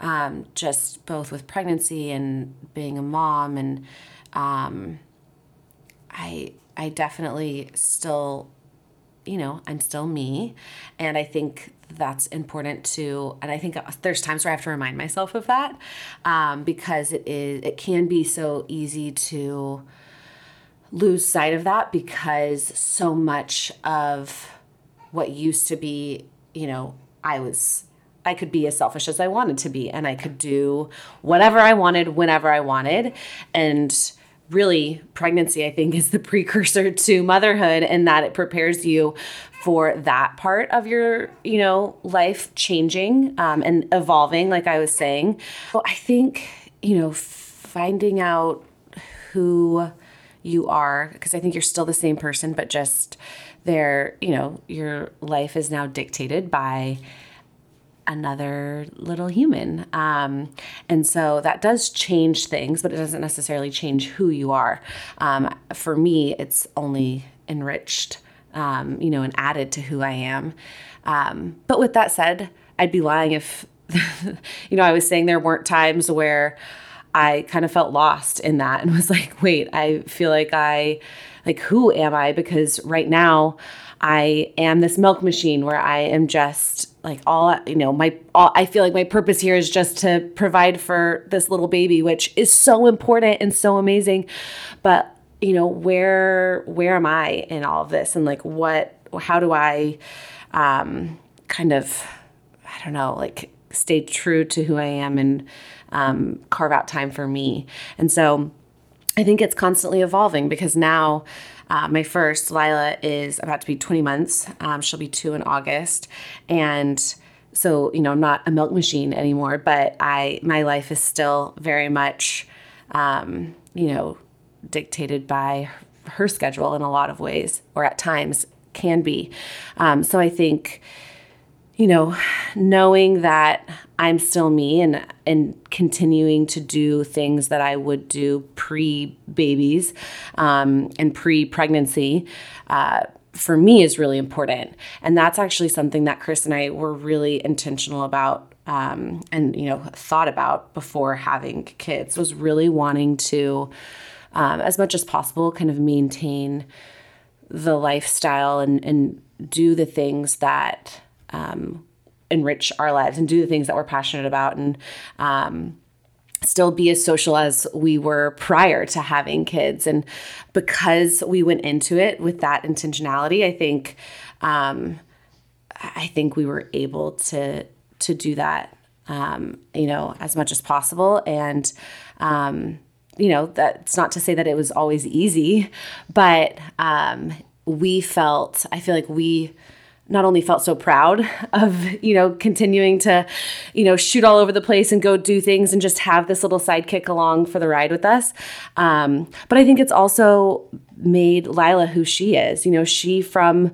um, just both with pregnancy and being a mom, and um, I I definitely still, you know, I'm still me, and I think that's important to. And I think there's times where I have to remind myself of that um, because it is it can be so easy to lose sight of that because so much of what used to be, you know, I was I could be as selfish as I wanted to be and I could do whatever I wanted whenever I wanted and really pregnancy I think is the precursor to motherhood and that it prepares you for that part of your you know life changing um, and evolving like I was saying. Well, I think you know finding out who you are because I think you're still the same person but just there you know your life is now dictated by another little human. Um, and so that does change things, but it doesn't necessarily change who you are. Um, for me, it's only enriched, um, you know, and added to who I am. Um, but with that said, I'd be lying if, you know, I was saying there weren't times where I kind of felt lost in that and was like, wait, I feel like I, like, who am I? Because right now, I am this milk machine where I am just like all you know my all, I feel like my purpose here is just to provide for this little baby which is so important and so amazing. But you know where where am I in all of this? And like what how do I um kind of I don't know like stay true to who I am and um, carve out time for me? And so I think it's constantly evolving because now uh, my first, Lila, is about to be 20 months. Um, she'll be two in August. And so, you know, I'm not a milk machine anymore, but I my life is still very much, um, you know, dictated by her schedule in a lot of ways, or at times can be. Um, so I think you know, knowing that I'm still me and and continuing to do things that I would do pre babies um, and pre pregnancy. Uh, for me is really important and that's actually something that chris and i were really intentional about um, and you know thought about before having kids was really wanting to um, as much as possible kind of maintain the lifestyle and, and do the things that um, enrich our lives and do the things that we're passionate about and um, still be as social as we were prior to having kids. And because we went into it with that intentionality, I think um, I think we were able to to do that, um, you know, as much as possible. And um, you know, that's not to say that it was always easy, but um, we felt. I feel like we not only felt so proud of you know continuing to you know shoot all over the place and go do things and just have this little sidekick along for the ride with us um, but i think it's also made lila who she is you know she from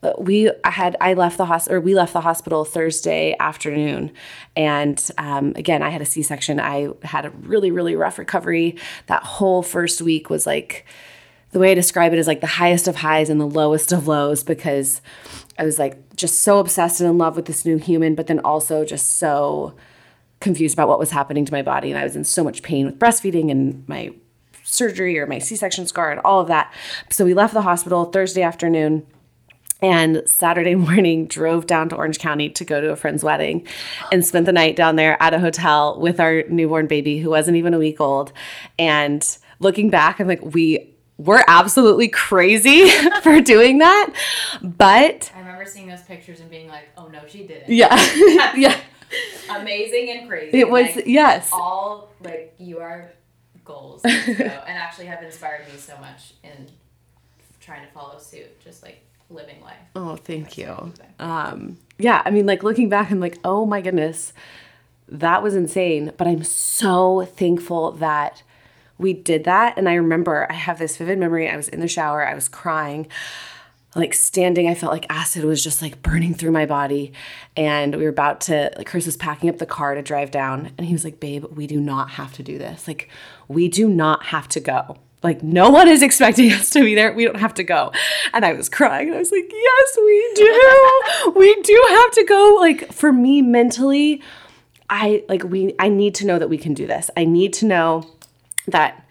uh, we had I left the hospital or we left the hospital Thursday afternoon, and um, again I had a C section. I had a really really rough recovery. That whole first week was like the way I describe it is like the highest of highs and the lowest of lows because I was like just so obsessed and in love with this new human, but then also just so confused about what was happening to my body. And I was in so much pain with breastfeeding and my surgery or my C section scar and all of that. So we left the hospital Thursday afternoon and Saturday morning drove down to Orange County to go to a friend's wedding and spent the night down there at a hotel with our newborn baby who wasn't even a week old. And looking back, I'm like, we we're absolutely crazy for doing that. But seeing those pictures and being like, "Oh no, she didn't." Yeah, yeah. Amazing and crazy. It was like, yes. All like you are goals, so, and actually have inspired me so much in trying to follow suit, just like living life. Oh, thank you. Um, yeah, I mean, like looking back, I'm like, oh my goodness, that was insane. But I'm so thankful that we did that. And I remember I have this vivid memory. I was in the shower, I was crying, like standing. I felt like acid was just like burning through my body. And we were about to, like, Chris was packing up the car to drive down. And he was like, Babe, we do not have to do this. Like, we do not have to go. like no one is expecting us to be there. We don't have to go. And I was crying and I was like, yes, we do. we do have to go. Like for me mentally, I like we I need to know that we can do this. I need to know that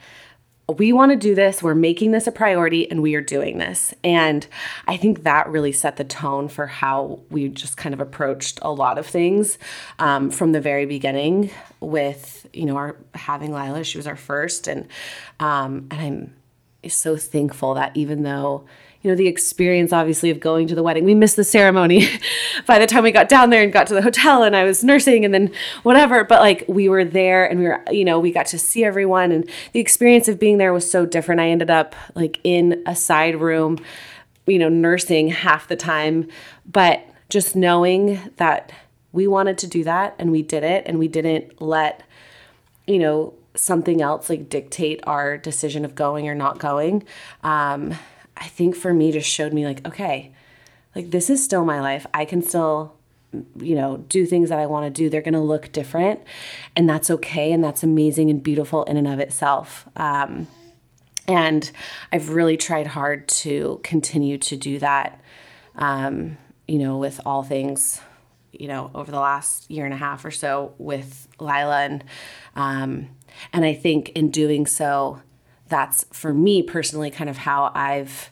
we want to do this. We're making this a priority and we are doing this. And I think that really set the tone for how we just kind of approached a lot of things um, from the very beginning with, you know, our having Lila. She was our first. And, um, and I'm so thankful that even though, you know, the experience obviously of going to the wedding. We missed the ceremony by the time we got down there and got to the hotel and I was nursing and then whatever. But like we were there and we were, you know, we got to see everyone and the experience of being there was so different. I ended up like in a side room, you know, nursing half the time. But just knowing that we wanted to do that and we did it and we didn't let, you know, something else like dictate our decision of going or not going. Um, I think for me just showed me like, okay, like this is still my life. I can still you know, do things that I want to do. They're going to look different, and that's okay, and that's amazing and beautiful in and of itself. Um, and I've really tried hard to continue to do that, um, you know, with all things, you know, over the last year and a half or so with Lila, and um, and I think in doing so, that's for me personally kind of how I've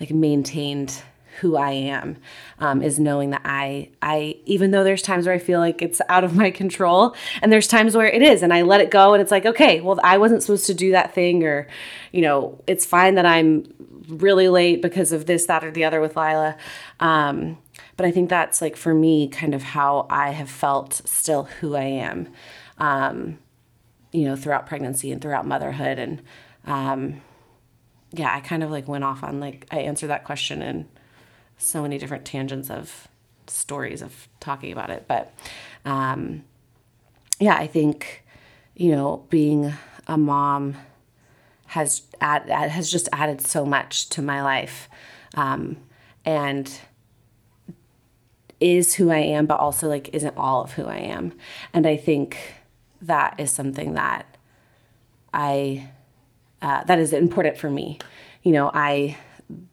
like maintained who I am um, is knowing that I I even though there's times where I feel like it's out of my control and there's times where it is and I let it go and it's like okay well I wasn't supposed to do that thing or you know it's fine that I'm really late because of this that or the other with Lila. Um, but I think that's like for me kind of how I have felt still who I am um, you know throughout pregnancy and throughout motherhood and um, yeah, I kind of like went off on like I answered that question in so many different tangents of stories of talking about it. But um, yeah, I think you know being a mom has add, has just added so much to my life, um, and is who I am, but also like isn't all of who I am. And I think that is something that I uh, that is important for me. You know, I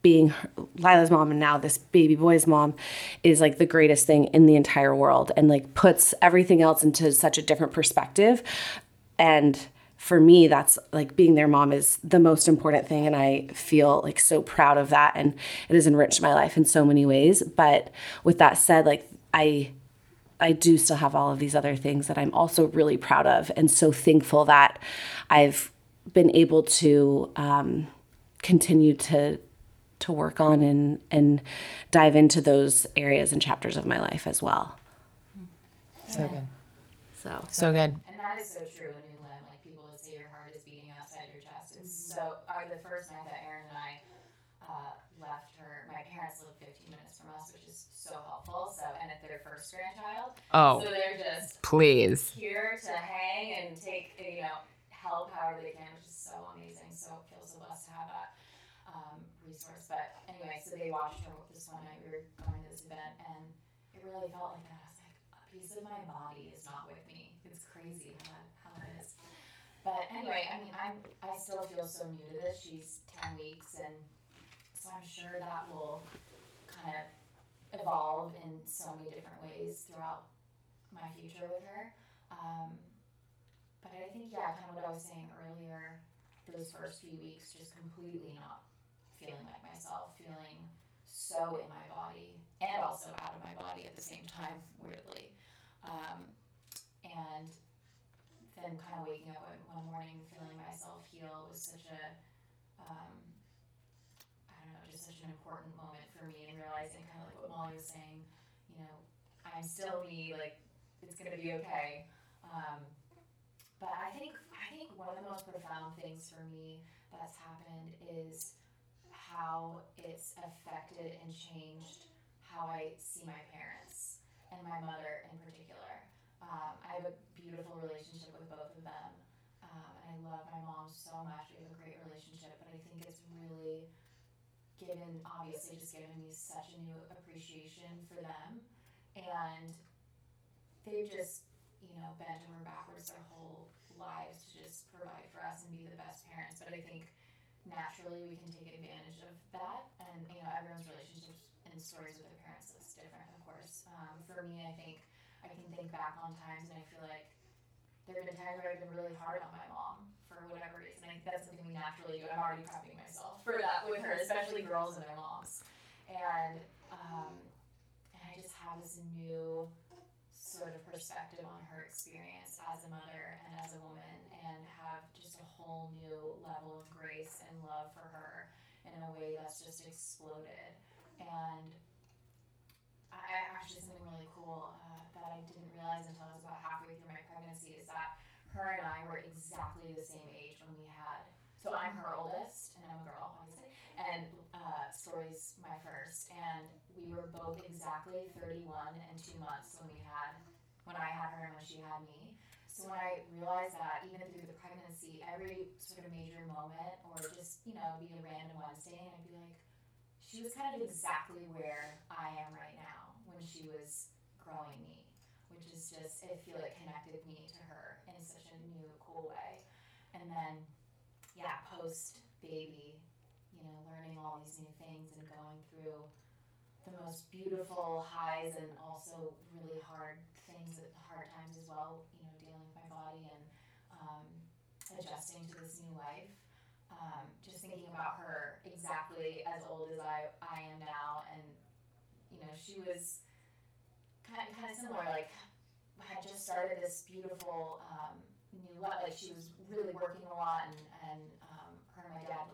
being Lila's mom and now this baby boy's mom is like the greatest thing in the entire world and like puts everything else into such a different perspective. And for me, that's like being their mom is the most important thing. And I feel like so proud of that. And it has enriched my life in so many ways. But with that said, like I, I do still have all of these other things that I'm also really proud of and so thankful that I've been able to um, continue to to work on and and dive into those areas and chapters of my life as well. So good. So So good. And that is so true when you live. Like people would say your heart is beating outside your chest. It's so. I the first night that Aaron and I uh, left her, my parents live 15 minutes from us, which is so helpful. So and it's their first grandchild. Oh, So they're just please. here to hang and take you know help however they can, which is so amazing. So it feels so blessed to have that um, resource. But anyway, so they watched her this one night. We were going to this event, and it really felt like that. I was like, a piece of my body is not with me. It's crazy how that, how that is. But anyway, I mean, I'm I still feel so new to this. She's ten weeks, and so I'm sure that will kind of evolve in so many different ways throughout my future with her. Um, but I think, yeah, kind of what I was saying earlier, those first few weeks, just completely not feeling like myself, feeling so in my body and also out of my body at the same time, weirdly. Um, and then kind of waking up one morning feeling myself heal was such a, um, I don't know, just such an important moment for me and realizing kind of like what Molly was saying, you know, I'm still me, like, it's gonna be okay. Um, but I think I think one of the most profound things for me that's happened is how it's affected and changed how I see my parents and my mother in particular. Um, I have a beautiful relationship with both of them, um, and I love my mom so much. We have a great relationship, but I think it's really given, obviously, just given me such a new appreciation for them, and they've just you know, bent over backwards their whole lives to just provide for us and be the best parents. But I think naturally we can take advantage of that. And you know, everyone's relationships and stories with their parents is different, of course. Um, for me, I think I can think back on times and I feel like there have been times where I've been really hard on my mom for whatever reason. I think that's something we naturally do. I'm already prepping myself for that with her, especially girls and their moms. And um, and I just have this new sort of perspective on her experience as a mother and as a woman and have just a whole new level of grace and love for her in a way that's just exploded. And I actually something really cool uh, that I didn't realize until I was about halfway through my pregnancy is that her and I were exactly the same age when we had. So I'm her oldest, and I'm a girl, obviously. And uh, Story's my first, and we were both exactly 31 and two months when we had, when I had her and when she had me. So when I realized that, even through the pregnancy, every sort of major moment, or just you know, be a random Wednesday, and I'd be like, she was kind of exactly where I am right now when she was growing me, which is just, I feel it connected me to her in such a new, cool way. And then, yeah, post baby, learning all these new things and going through the most beautiful highs and also really hard things, at hard times as well, you know, dealing with my body and um, adjusting to this new life um, just thinking about her exactly as old as I, I am now, and you know, she was kind of, kind of similar. Like, had just started this beautiful um, new life. Like, she was really working a lot, and and um, her and my dad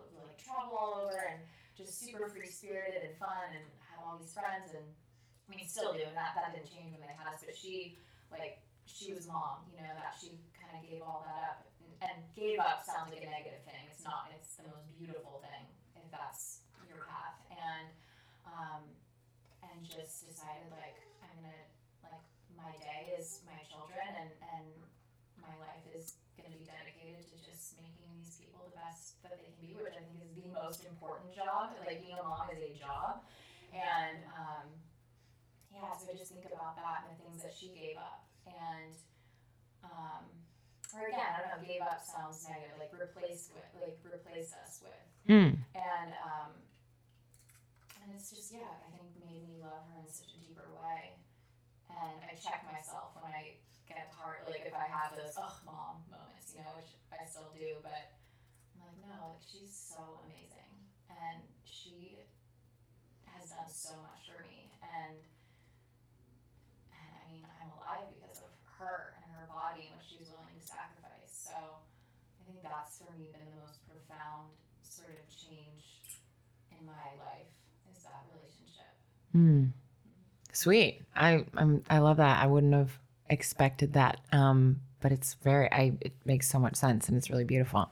travel all over, and just super free spirited and fun, and had all these friends, and I mean, still do. And that that didn't change when they had us, but she like she was mom. You know that she kind of gave all that up and gave up sounds like a negative thing. It's not. It's the most beautiful thing if that's your path. And um, and just decided like I'm gonna like my day is my children and and my life is gonna be dedicated to just making these people the best that they can be, which I think is the most important job. Like being a mom is a job, and um, yeah. So I just think about that and the things that she gave up and. Um, or again, I don't know, gave up sounds negative, like replaced with, like replaced us with. Mm. And um, and it's just yeah, I think made me love her in such a deeper way. And I check myself when I get hard, like if I have those oh mom moments, you know, which I still do, but I'm like no, like she's so amazing, and she has done so much for me, and and I mean I'm alive because of her and her body and what she was willing to sacrifice. So I think that's for me been the most profound sort of change in my life is that relationship. Mm. Sweet. I I'm, I love that. I wouldn't have expected that. Um, but it's very I it makes so much sense and it's really beautiful.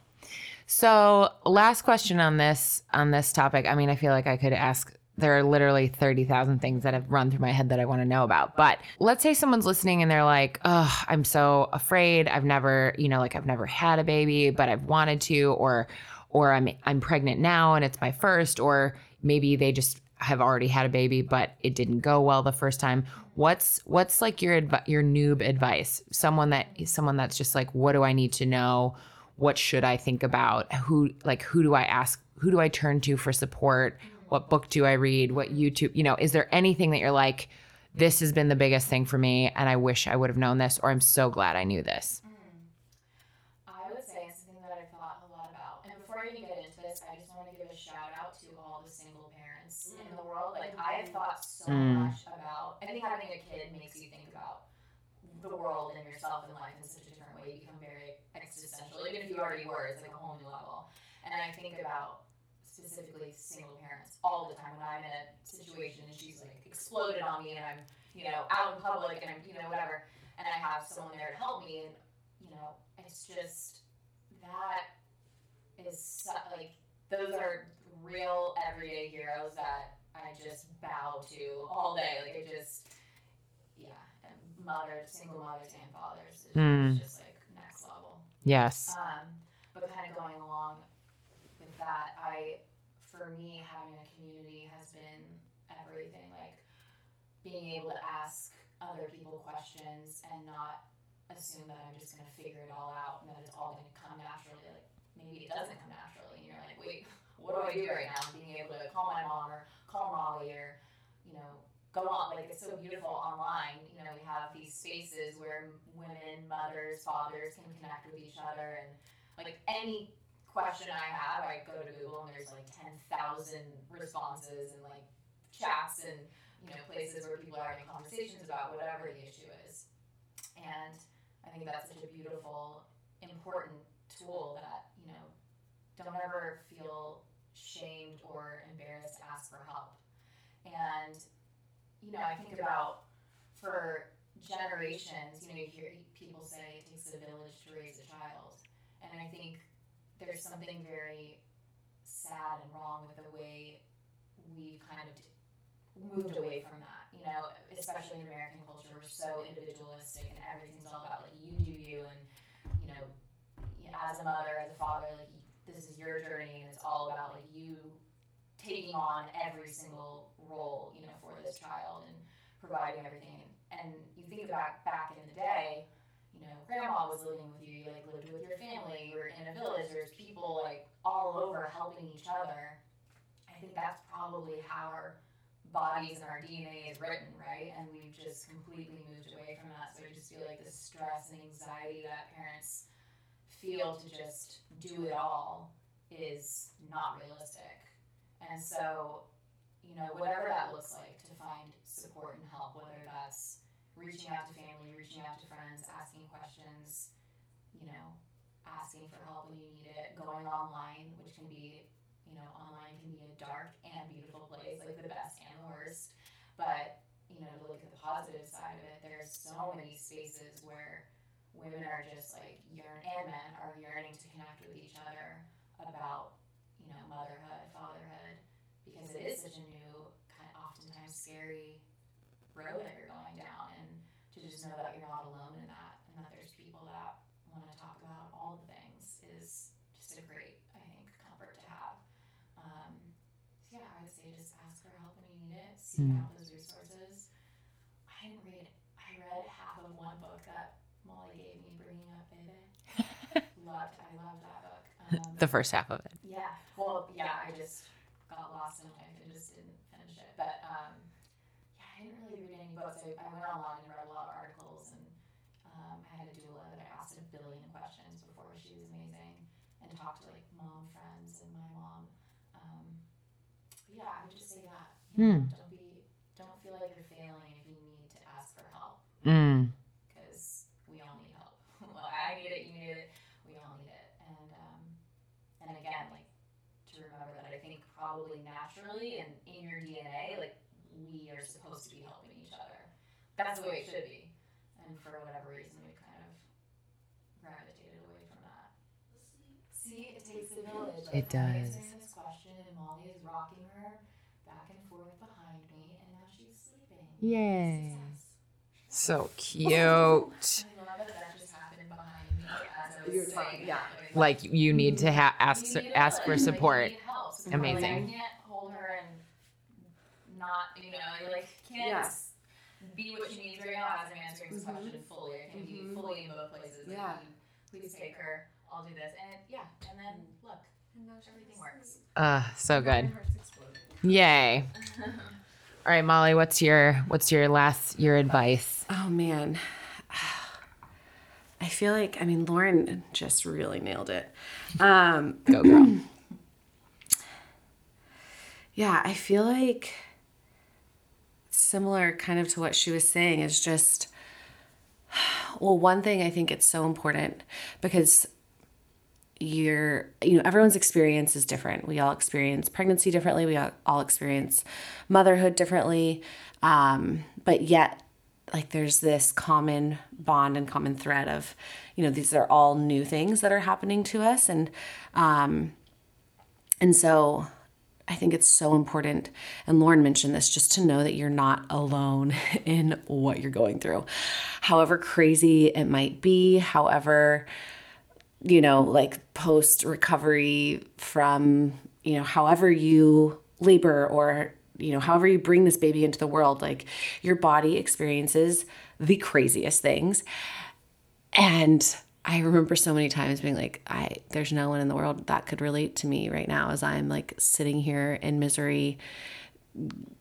So, last question on this on this topic. I mean, I feel like I could ask there are literally 30,000 things that have run through my head that I want to know about. But let's say someone's listening and they're like, "Oh, I'm so afraid. I've never, you know, like I've never had a baby, but I've wanted to or or I'm I'm pregnant now and it's my first or maybe they just have already had a baby but it didn't go well the first time. What's what's like your adv- your noob advice? Someone that someone that's just like, "What do I need to know?" What should I think about? Who like who do I ask? Who do I turn to for support? What book do I read? What YouTube, you know, is there anything that you're like, this has been the biggest thing for me and I wish I would have known this or I'm so glad I knew this? Mm. I would say something that I've thought a lot about. And before I even get into this, I just want to give a shout out to all the single parents in mm. the world. Like mm. I have thought so mm. much about I think having a kid makes you think about the world and yourself and life in such a different way. You become very existential. Even if you already were, it's like a whole new level. And I think about specifically single parents all the time when I'm in a situation and she's like exploded on me and I'm, you know, out in public and I'm, you know, whatever, and I have someone there to help me and, you know, it's just that is su- like those are real everyday heroes that I just bow to all day. Like it just, yeah, and mothers, single mothers and fathers is Mm. just like next level. Yes. Um, but kind of going along with that, I, for me, having a community has been everything. Like being able to ask other people questions and not assume that I'm just going to figure it all out and that it's all going to come naturally. Like maybe it doesn't come naturally. And you're like, wait, what do I do right now? Being able to call my mom or call Molly or, you know, go on. Like, it's so beautiful online. You know, we have these spaces where women, mothers, fathers can connect with each other. And, like, any question I have, I go to Google and there's like 10,000 responses and, like, chats and, you know, places where people are having conversations about whatever the issue is. And I think that's such a beautiful, important tool that, don't ever feel shamed or embarrassed to ask for help. And, you know, I think about for generations, you know, you hear people say it takes a village to raise a child. And I think there's something very sad and wrong with the way we've kind of moved away from that. You know, especially in American culture, we're so individualistic and everything's all about like you do you, and you know, as a mother, as a father, like this is your journey, and it's all about like you taking on every single role, you know, for this child and providing everything. And you think back back in the day, you know, grandma was living with you, you like lived with your family, you were in a village, there's people like all over helping each other. I think that's probably how our bodies and our DNA is written, right? And we've just completely moved away from that. So I just feel like the stress and anxiety that parents feel to just do it all is not realistic. And so, you know, whatever that looks like to find support and help, whether that's reaching out to family, reaching out to friends, asking questions, you know, asking for help when you need it, going online, which can be you know, online can be a dark and beautiful place, like the best and the worst. But, you know, to look at the positive side of it, there's so many spaces where women are just like yearn and men are yearning to connect with each other about, you know, motherhood, fatherhood, because it is such a new, kind of oftentimes scary road that you're going down and to just know that you're not alone in that and that there's people that want to talk about all the things is just a great, I think, comfort to have. Um, so yeah, I would say just ask for help when you need it. Seek Mm. out those resources. I didn't read. I read half of one book that Molly gave me, bringing up baby. loved. I loved that book. Um, The first half of it. yeah. Well, yeah. I just got lost in life and just didn't finish it. But um, yeah, I didn't really read any books. I, I went online and read a lot of articles, and um, I had a doula that I asked a billion questions before. She was amazing, and talked to like mom friends and my mom. Um, yeah, I would just say that. You know, Don't be. Don't feel like you're failing if you need to ask for help Mm. because we all need help. well, I need it, you need it, we all need it. And um, and again, like to remember that I think probably naturally and in your DNA, like we are supposed to be helping each other. That's the way it should be. And for whatever reason, we kind of gravitated away from that. See, it takes a village. It Molly does. answering this question, and Molly is rocking her back and forth behind me, and now she's sleeping. Yay. So cute. I love that that just happened behind me as I was You were talking- saying yeah. that. Like you need to ha- ask You need ask for support. You need Amazing. Like, I can't hold her and not, you know, I like can't Yeah. be what she needs right now as I'm answering this question fully. I can be fully in both places. Like, Yeah. Please, please take her. I'll do this, and yeah, and then look, everything works. Uh, so good. Yay. All right, Molly, what's your what's your last your advice? Oh man. I feel like I mean Lauren just really nailed it. Um Go girl. yeah, I feel like similar kind of to what she was saying is just well one thing I think it's so important because you're you know everyone's experience is different. We all experience pregnancy differently. We all, all experience motherhood differently. Um, but yet like there's this common bond and common thread of you know these are all new things that are happening to us. And um, and so I think it's so important, and Lauren mentioned this, just to know that you're not alone in what you're going through. However crazy it might be, however, you know, like post recovery from, you know, however you labor or, you know, however you bring this baby into the world, like your body experiences the craziest things. And I remember so many times being like, I there's no one in the world that could relate to me right now as I'm like sitting here in misery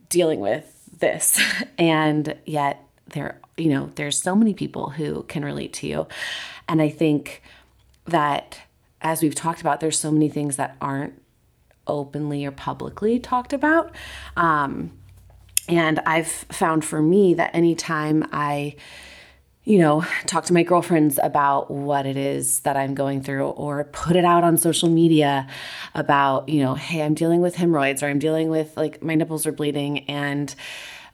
dealing with this. And yet there, you know, there's so many people who can relate to you. And I think that as we've talked about, there's so many things that aren't openly or publicly talked about. Um, and I've found for me that anytime I you know, talk to my girlfriends about what it is that I'm going through or put it out on social media about, you know, hey, I'm dealing with hemorrhoids or I'm dealing with like my nipples are bleeding and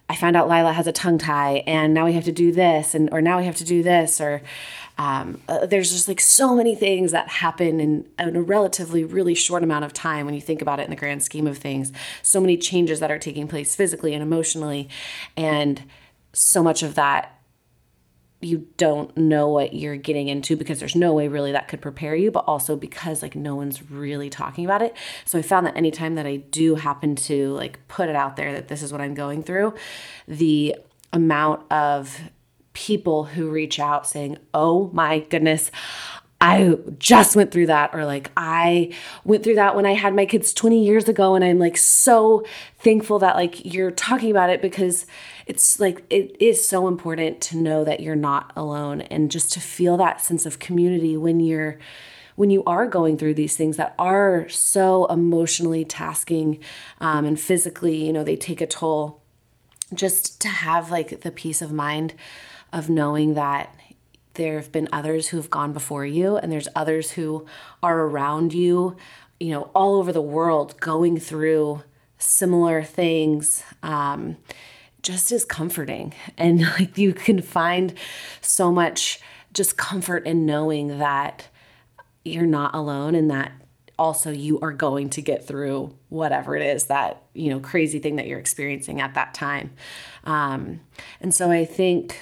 I found out Lila has a tongue tie and now we have to do this and or now we have to do this or um, uh, there's just like so many things that happen in, in a relatively really short amount of time when you think about it in the grand scheme of things. So many changes that are taking place physically and emotionally and so much of that you don't know what you're getting into because there's no way really that could prepare you, but also because like no one's really talking about it. So I found that anytime that I do happen to like put it out there that this is what I'm going through, the amount of people who reach out saying, Oh my goodness, I just went through that, or like I went through that when I had my kids 20 years ago. And I'm like so thankful that like you're talking about it because it's like it is so important to know that you're not alone and just to feel that sense of community when you're when you are going through these things that are so emotionally tasking um, and physically you know they take a toll just to have like the peace of mind of knowing that there have been others who have gone before you and there's others who are around you you know all over the world going through similar things um, just is comforting. And like you can find so much just comfort in knowing that you're not alone and that also you are going to get through whatever it is that you know crazy thing that you're experiencing at that time. Um, and so i think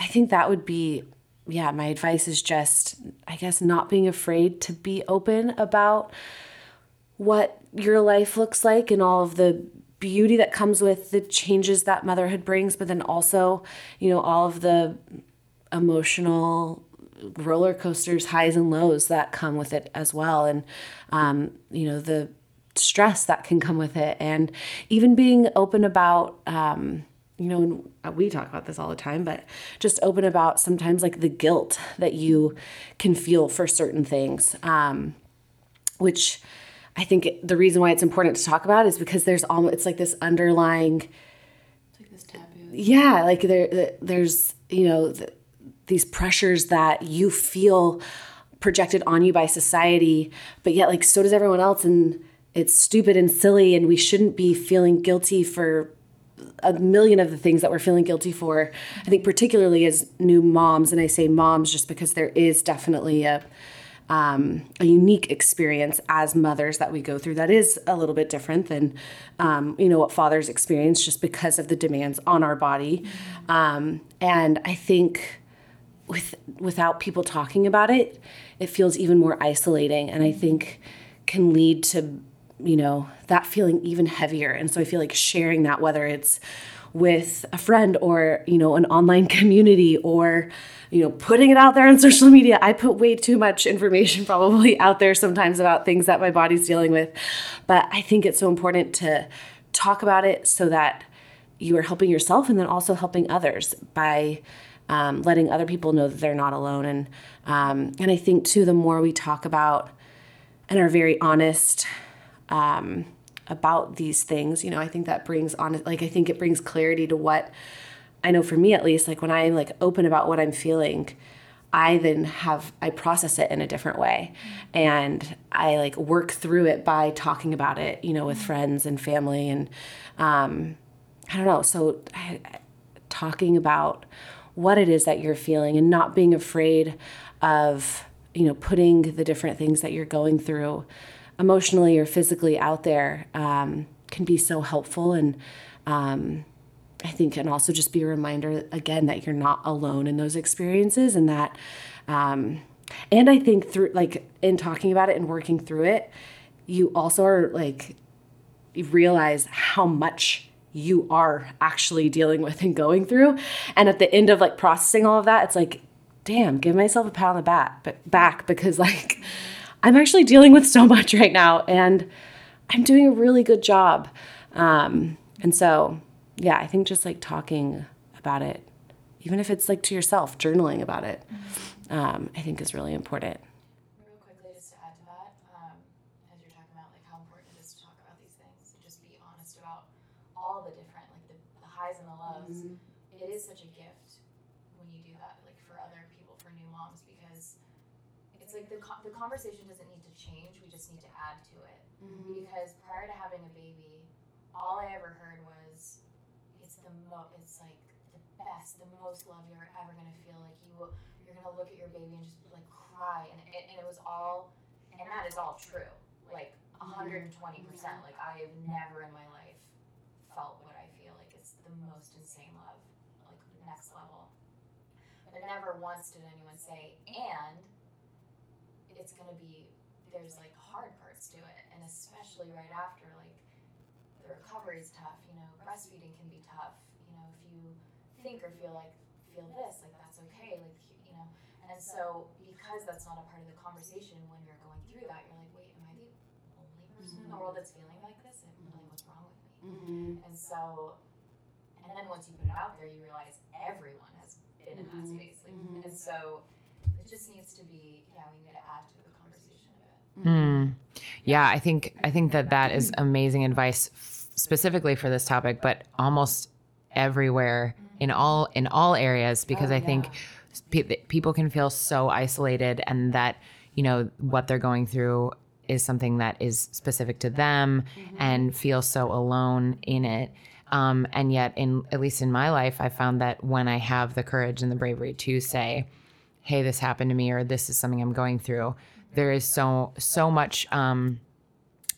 I think that would be, yeah, my advice is just, I guess, not being afraid to be open about what your life looks like and all of the beauty that comes with the changes that motherhood brings, but then also, you know, all of the emotional roller coasters, highs and lows that come with it as well. And, um, you know, the stress that can come with it. And even being open about, um, you know, we talk about this all the time, but just open about sometimes like the guilt that you can feel for certain things. Um, which I think the reason why it's important to talk about is because there's almost, it's like this underlying, it's like this taboo. Yeah. Like there, there's, you know, the, these pressures that you feel projected on you by society, but yet like so does everyone else. And it's stupid and silly. And we shouldn't be feeling guilty for a million of the things that we're feeling guilty for. I think particularly as new moms, and I say moms just because there is definitely a um, a unique experience as mothers that we go through that is a little bit different than um, you know what fathers experience just because of the demands on our body um, and i think with without people talking about it it feels even more isolating and i think can lead to you know, that feeling even heavier. And so I feel like sharing that, whether it's with a friend or, you know, an online community or, you know, putting it out there on social media. I put way too much information probably out there sometimes about things that my body's dealing with. But I think it's so important to talk about it so that you are helping yourself and then also helping others by um, letting other people know that they're not alone. And um, and I think too, the more we talk about and are very honest um, about these things. You know, I think that brings on, like, I think it brings clarity to what I know for me at least, like when I'm like open about what I'm feeling, I then have, I process it in a different way. And I like work through it by talking about it, you know, with friends and family. And um, I don't know. So I, talking about what it is that you're feeling and not being afraid of, you know, putting the different things that you're going through emotionally or physically out there um, can be so helpful. And um, i think can also just be a reminder again that you're not alone in those experiences and that um, and i think through like in talking about it and working through it you also are like you realize how much you are actually dealing with and going through. And at the end of like processing all of that it's like damn, give myself a pat on the back, but back because like I'm actually dealing with so much right now and I'm doing a really good job. Um, and so, yeah, I think just like talking about it, even if it's like to yourself, journaling about it, um, I think is really important. Real quickly, just to add to that, um, as you're talking about like how important it is to talk about these things, and just be honest about all the different, like the, the highs and the lows. It is such a gift when you do that, like for other people, for new moms, because it's like the co- the conversation doesn't need to change. We just need to add to it. Because prior to having a baby, all I ever heard was, "It's the mo, it's like the best, the most love you're ever gonna feel. Like you will, you're gonna look at your baby and just like cry." And it, and it was all, and that is all true, like 120 percent. Like I have never in my life felt what I feel like. It's the most insane love, like next level. But never once did anyone say, and it's gonna be there's like hard parts to it, and especially right after, like the recovery is tough. You know, breastfeeding can be tough. You know, if you think or feel like feel this, like that's okay. Like you know, and so because that's not a part of the conversation when you're going through that, you're like, wait, am I the only person in the mm-hmm. world that's feeling like this? And like, what's wrong with me? Mm-hmm. And so, and then once you put it out there, you realize everyone has been in that mm-hmm. space. Like, And so, it just needs to be, yeah, we need to add to the conversation a bit. Hmm. Yeah, I think I think that that is amazing advice f- specifically for this topic, but almost everywhere in all in all areas because oh, I think pe- that people can feel so isolated and that you know what they're going through is something that is specific to them and feel so alone in it. Um, and yet, in at least in my life, I found that when I have the courage and the bravery to say, hey this happened to me or this is something i'm going through there is so so much um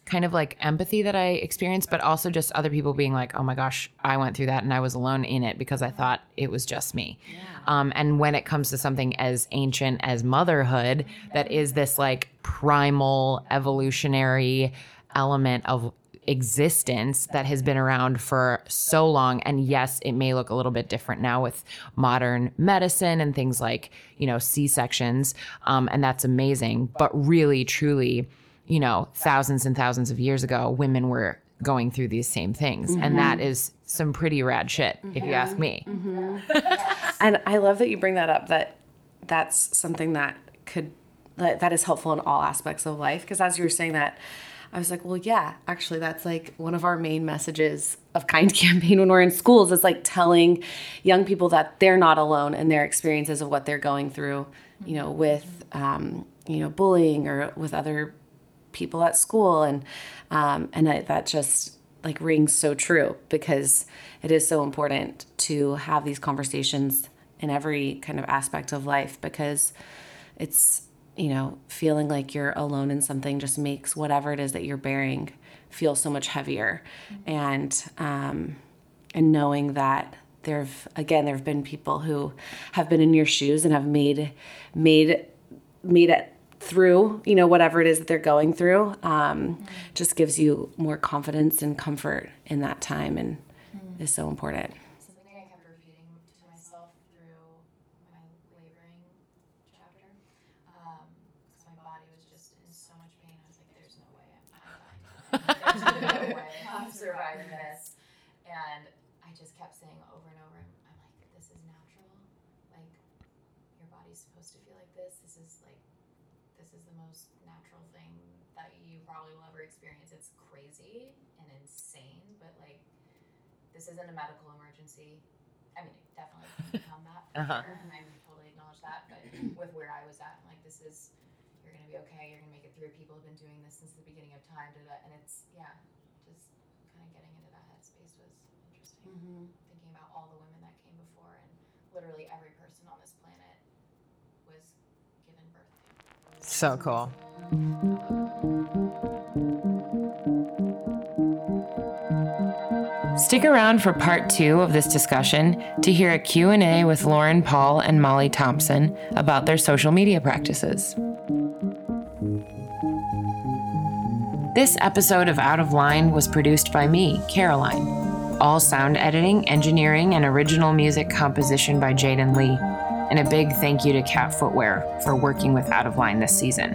kind of like empathy that i experienced, but also just other people being like oh my gosh i went through that and i was alone in it because i thought it was just me. Um, and when it comes to something as ancient as motherhood that is this like primal evolutionary element of existence that has been around for so long and yes it may look a little bit different now with modern medicine and things like you know c-sections um, and that's amazing but really truly you know thousands and thousands of years ago women were going through these same things. And mm-hmm. that is some pretty rad shit if you ask me. Mm-hmm. Mm-hmm. And I love that you bring that up that that's something that could that, that is helpful in all aspects of life. Because as you were saying that I was like, well, yeah, actually that's like one of our main messages of kind campaign when we're in schools is like telling young people that they're not alone in their experiences of what they're going through, you know, with um, you know, bullying or with other people at school and um, and I, that just like rings so true because it is so important to have these conversations in every kind of aspect of life because it's you know feeling like you're alone in something just makes whatever it is that you're bearing feel so much heavier. And um, and knowing that there've again there have been people who have been in your shoes and have made made made it through you know whatever it is that they're going through um, just gives you more confidence and comfort in that time and is so important. Something I kept repeating to myself through my laboring chapter, because my body was just in so much pain. I was like, "There's no way I'm, I'm dying. There's no way I'm surviving this." And I just kept saying over and over, "I'm like, this is natural. Like, your body's supposed to feel like this. This is like, this is the most natural thing that you probably will ever experience. It's crazy and insane, but like." This isn't a medical emergency. I mean, it definitely can become that, Uh-huh. sure, and I totally acknowledge that. But with where I was at, I'm like, this is, you're gonna be okay. You're gonna make it through. People have been doing this since the beginning of time, da, da, and it's yeah, just kind of getting into that headspace was interesting. Thinking about all the women that came before, and literally every person on this planet was given birth to. so cool Stick around for part 2 of this discussion to hear a Q&A with Lauren Paul and Molly Thompson about their social media practices. This episode of Out of Line was produced by me, Caroline. All sound editing, engineering, and original music composition by Jaden Lee. And a big thank you to Cat Footwear for working with Out of Line this season.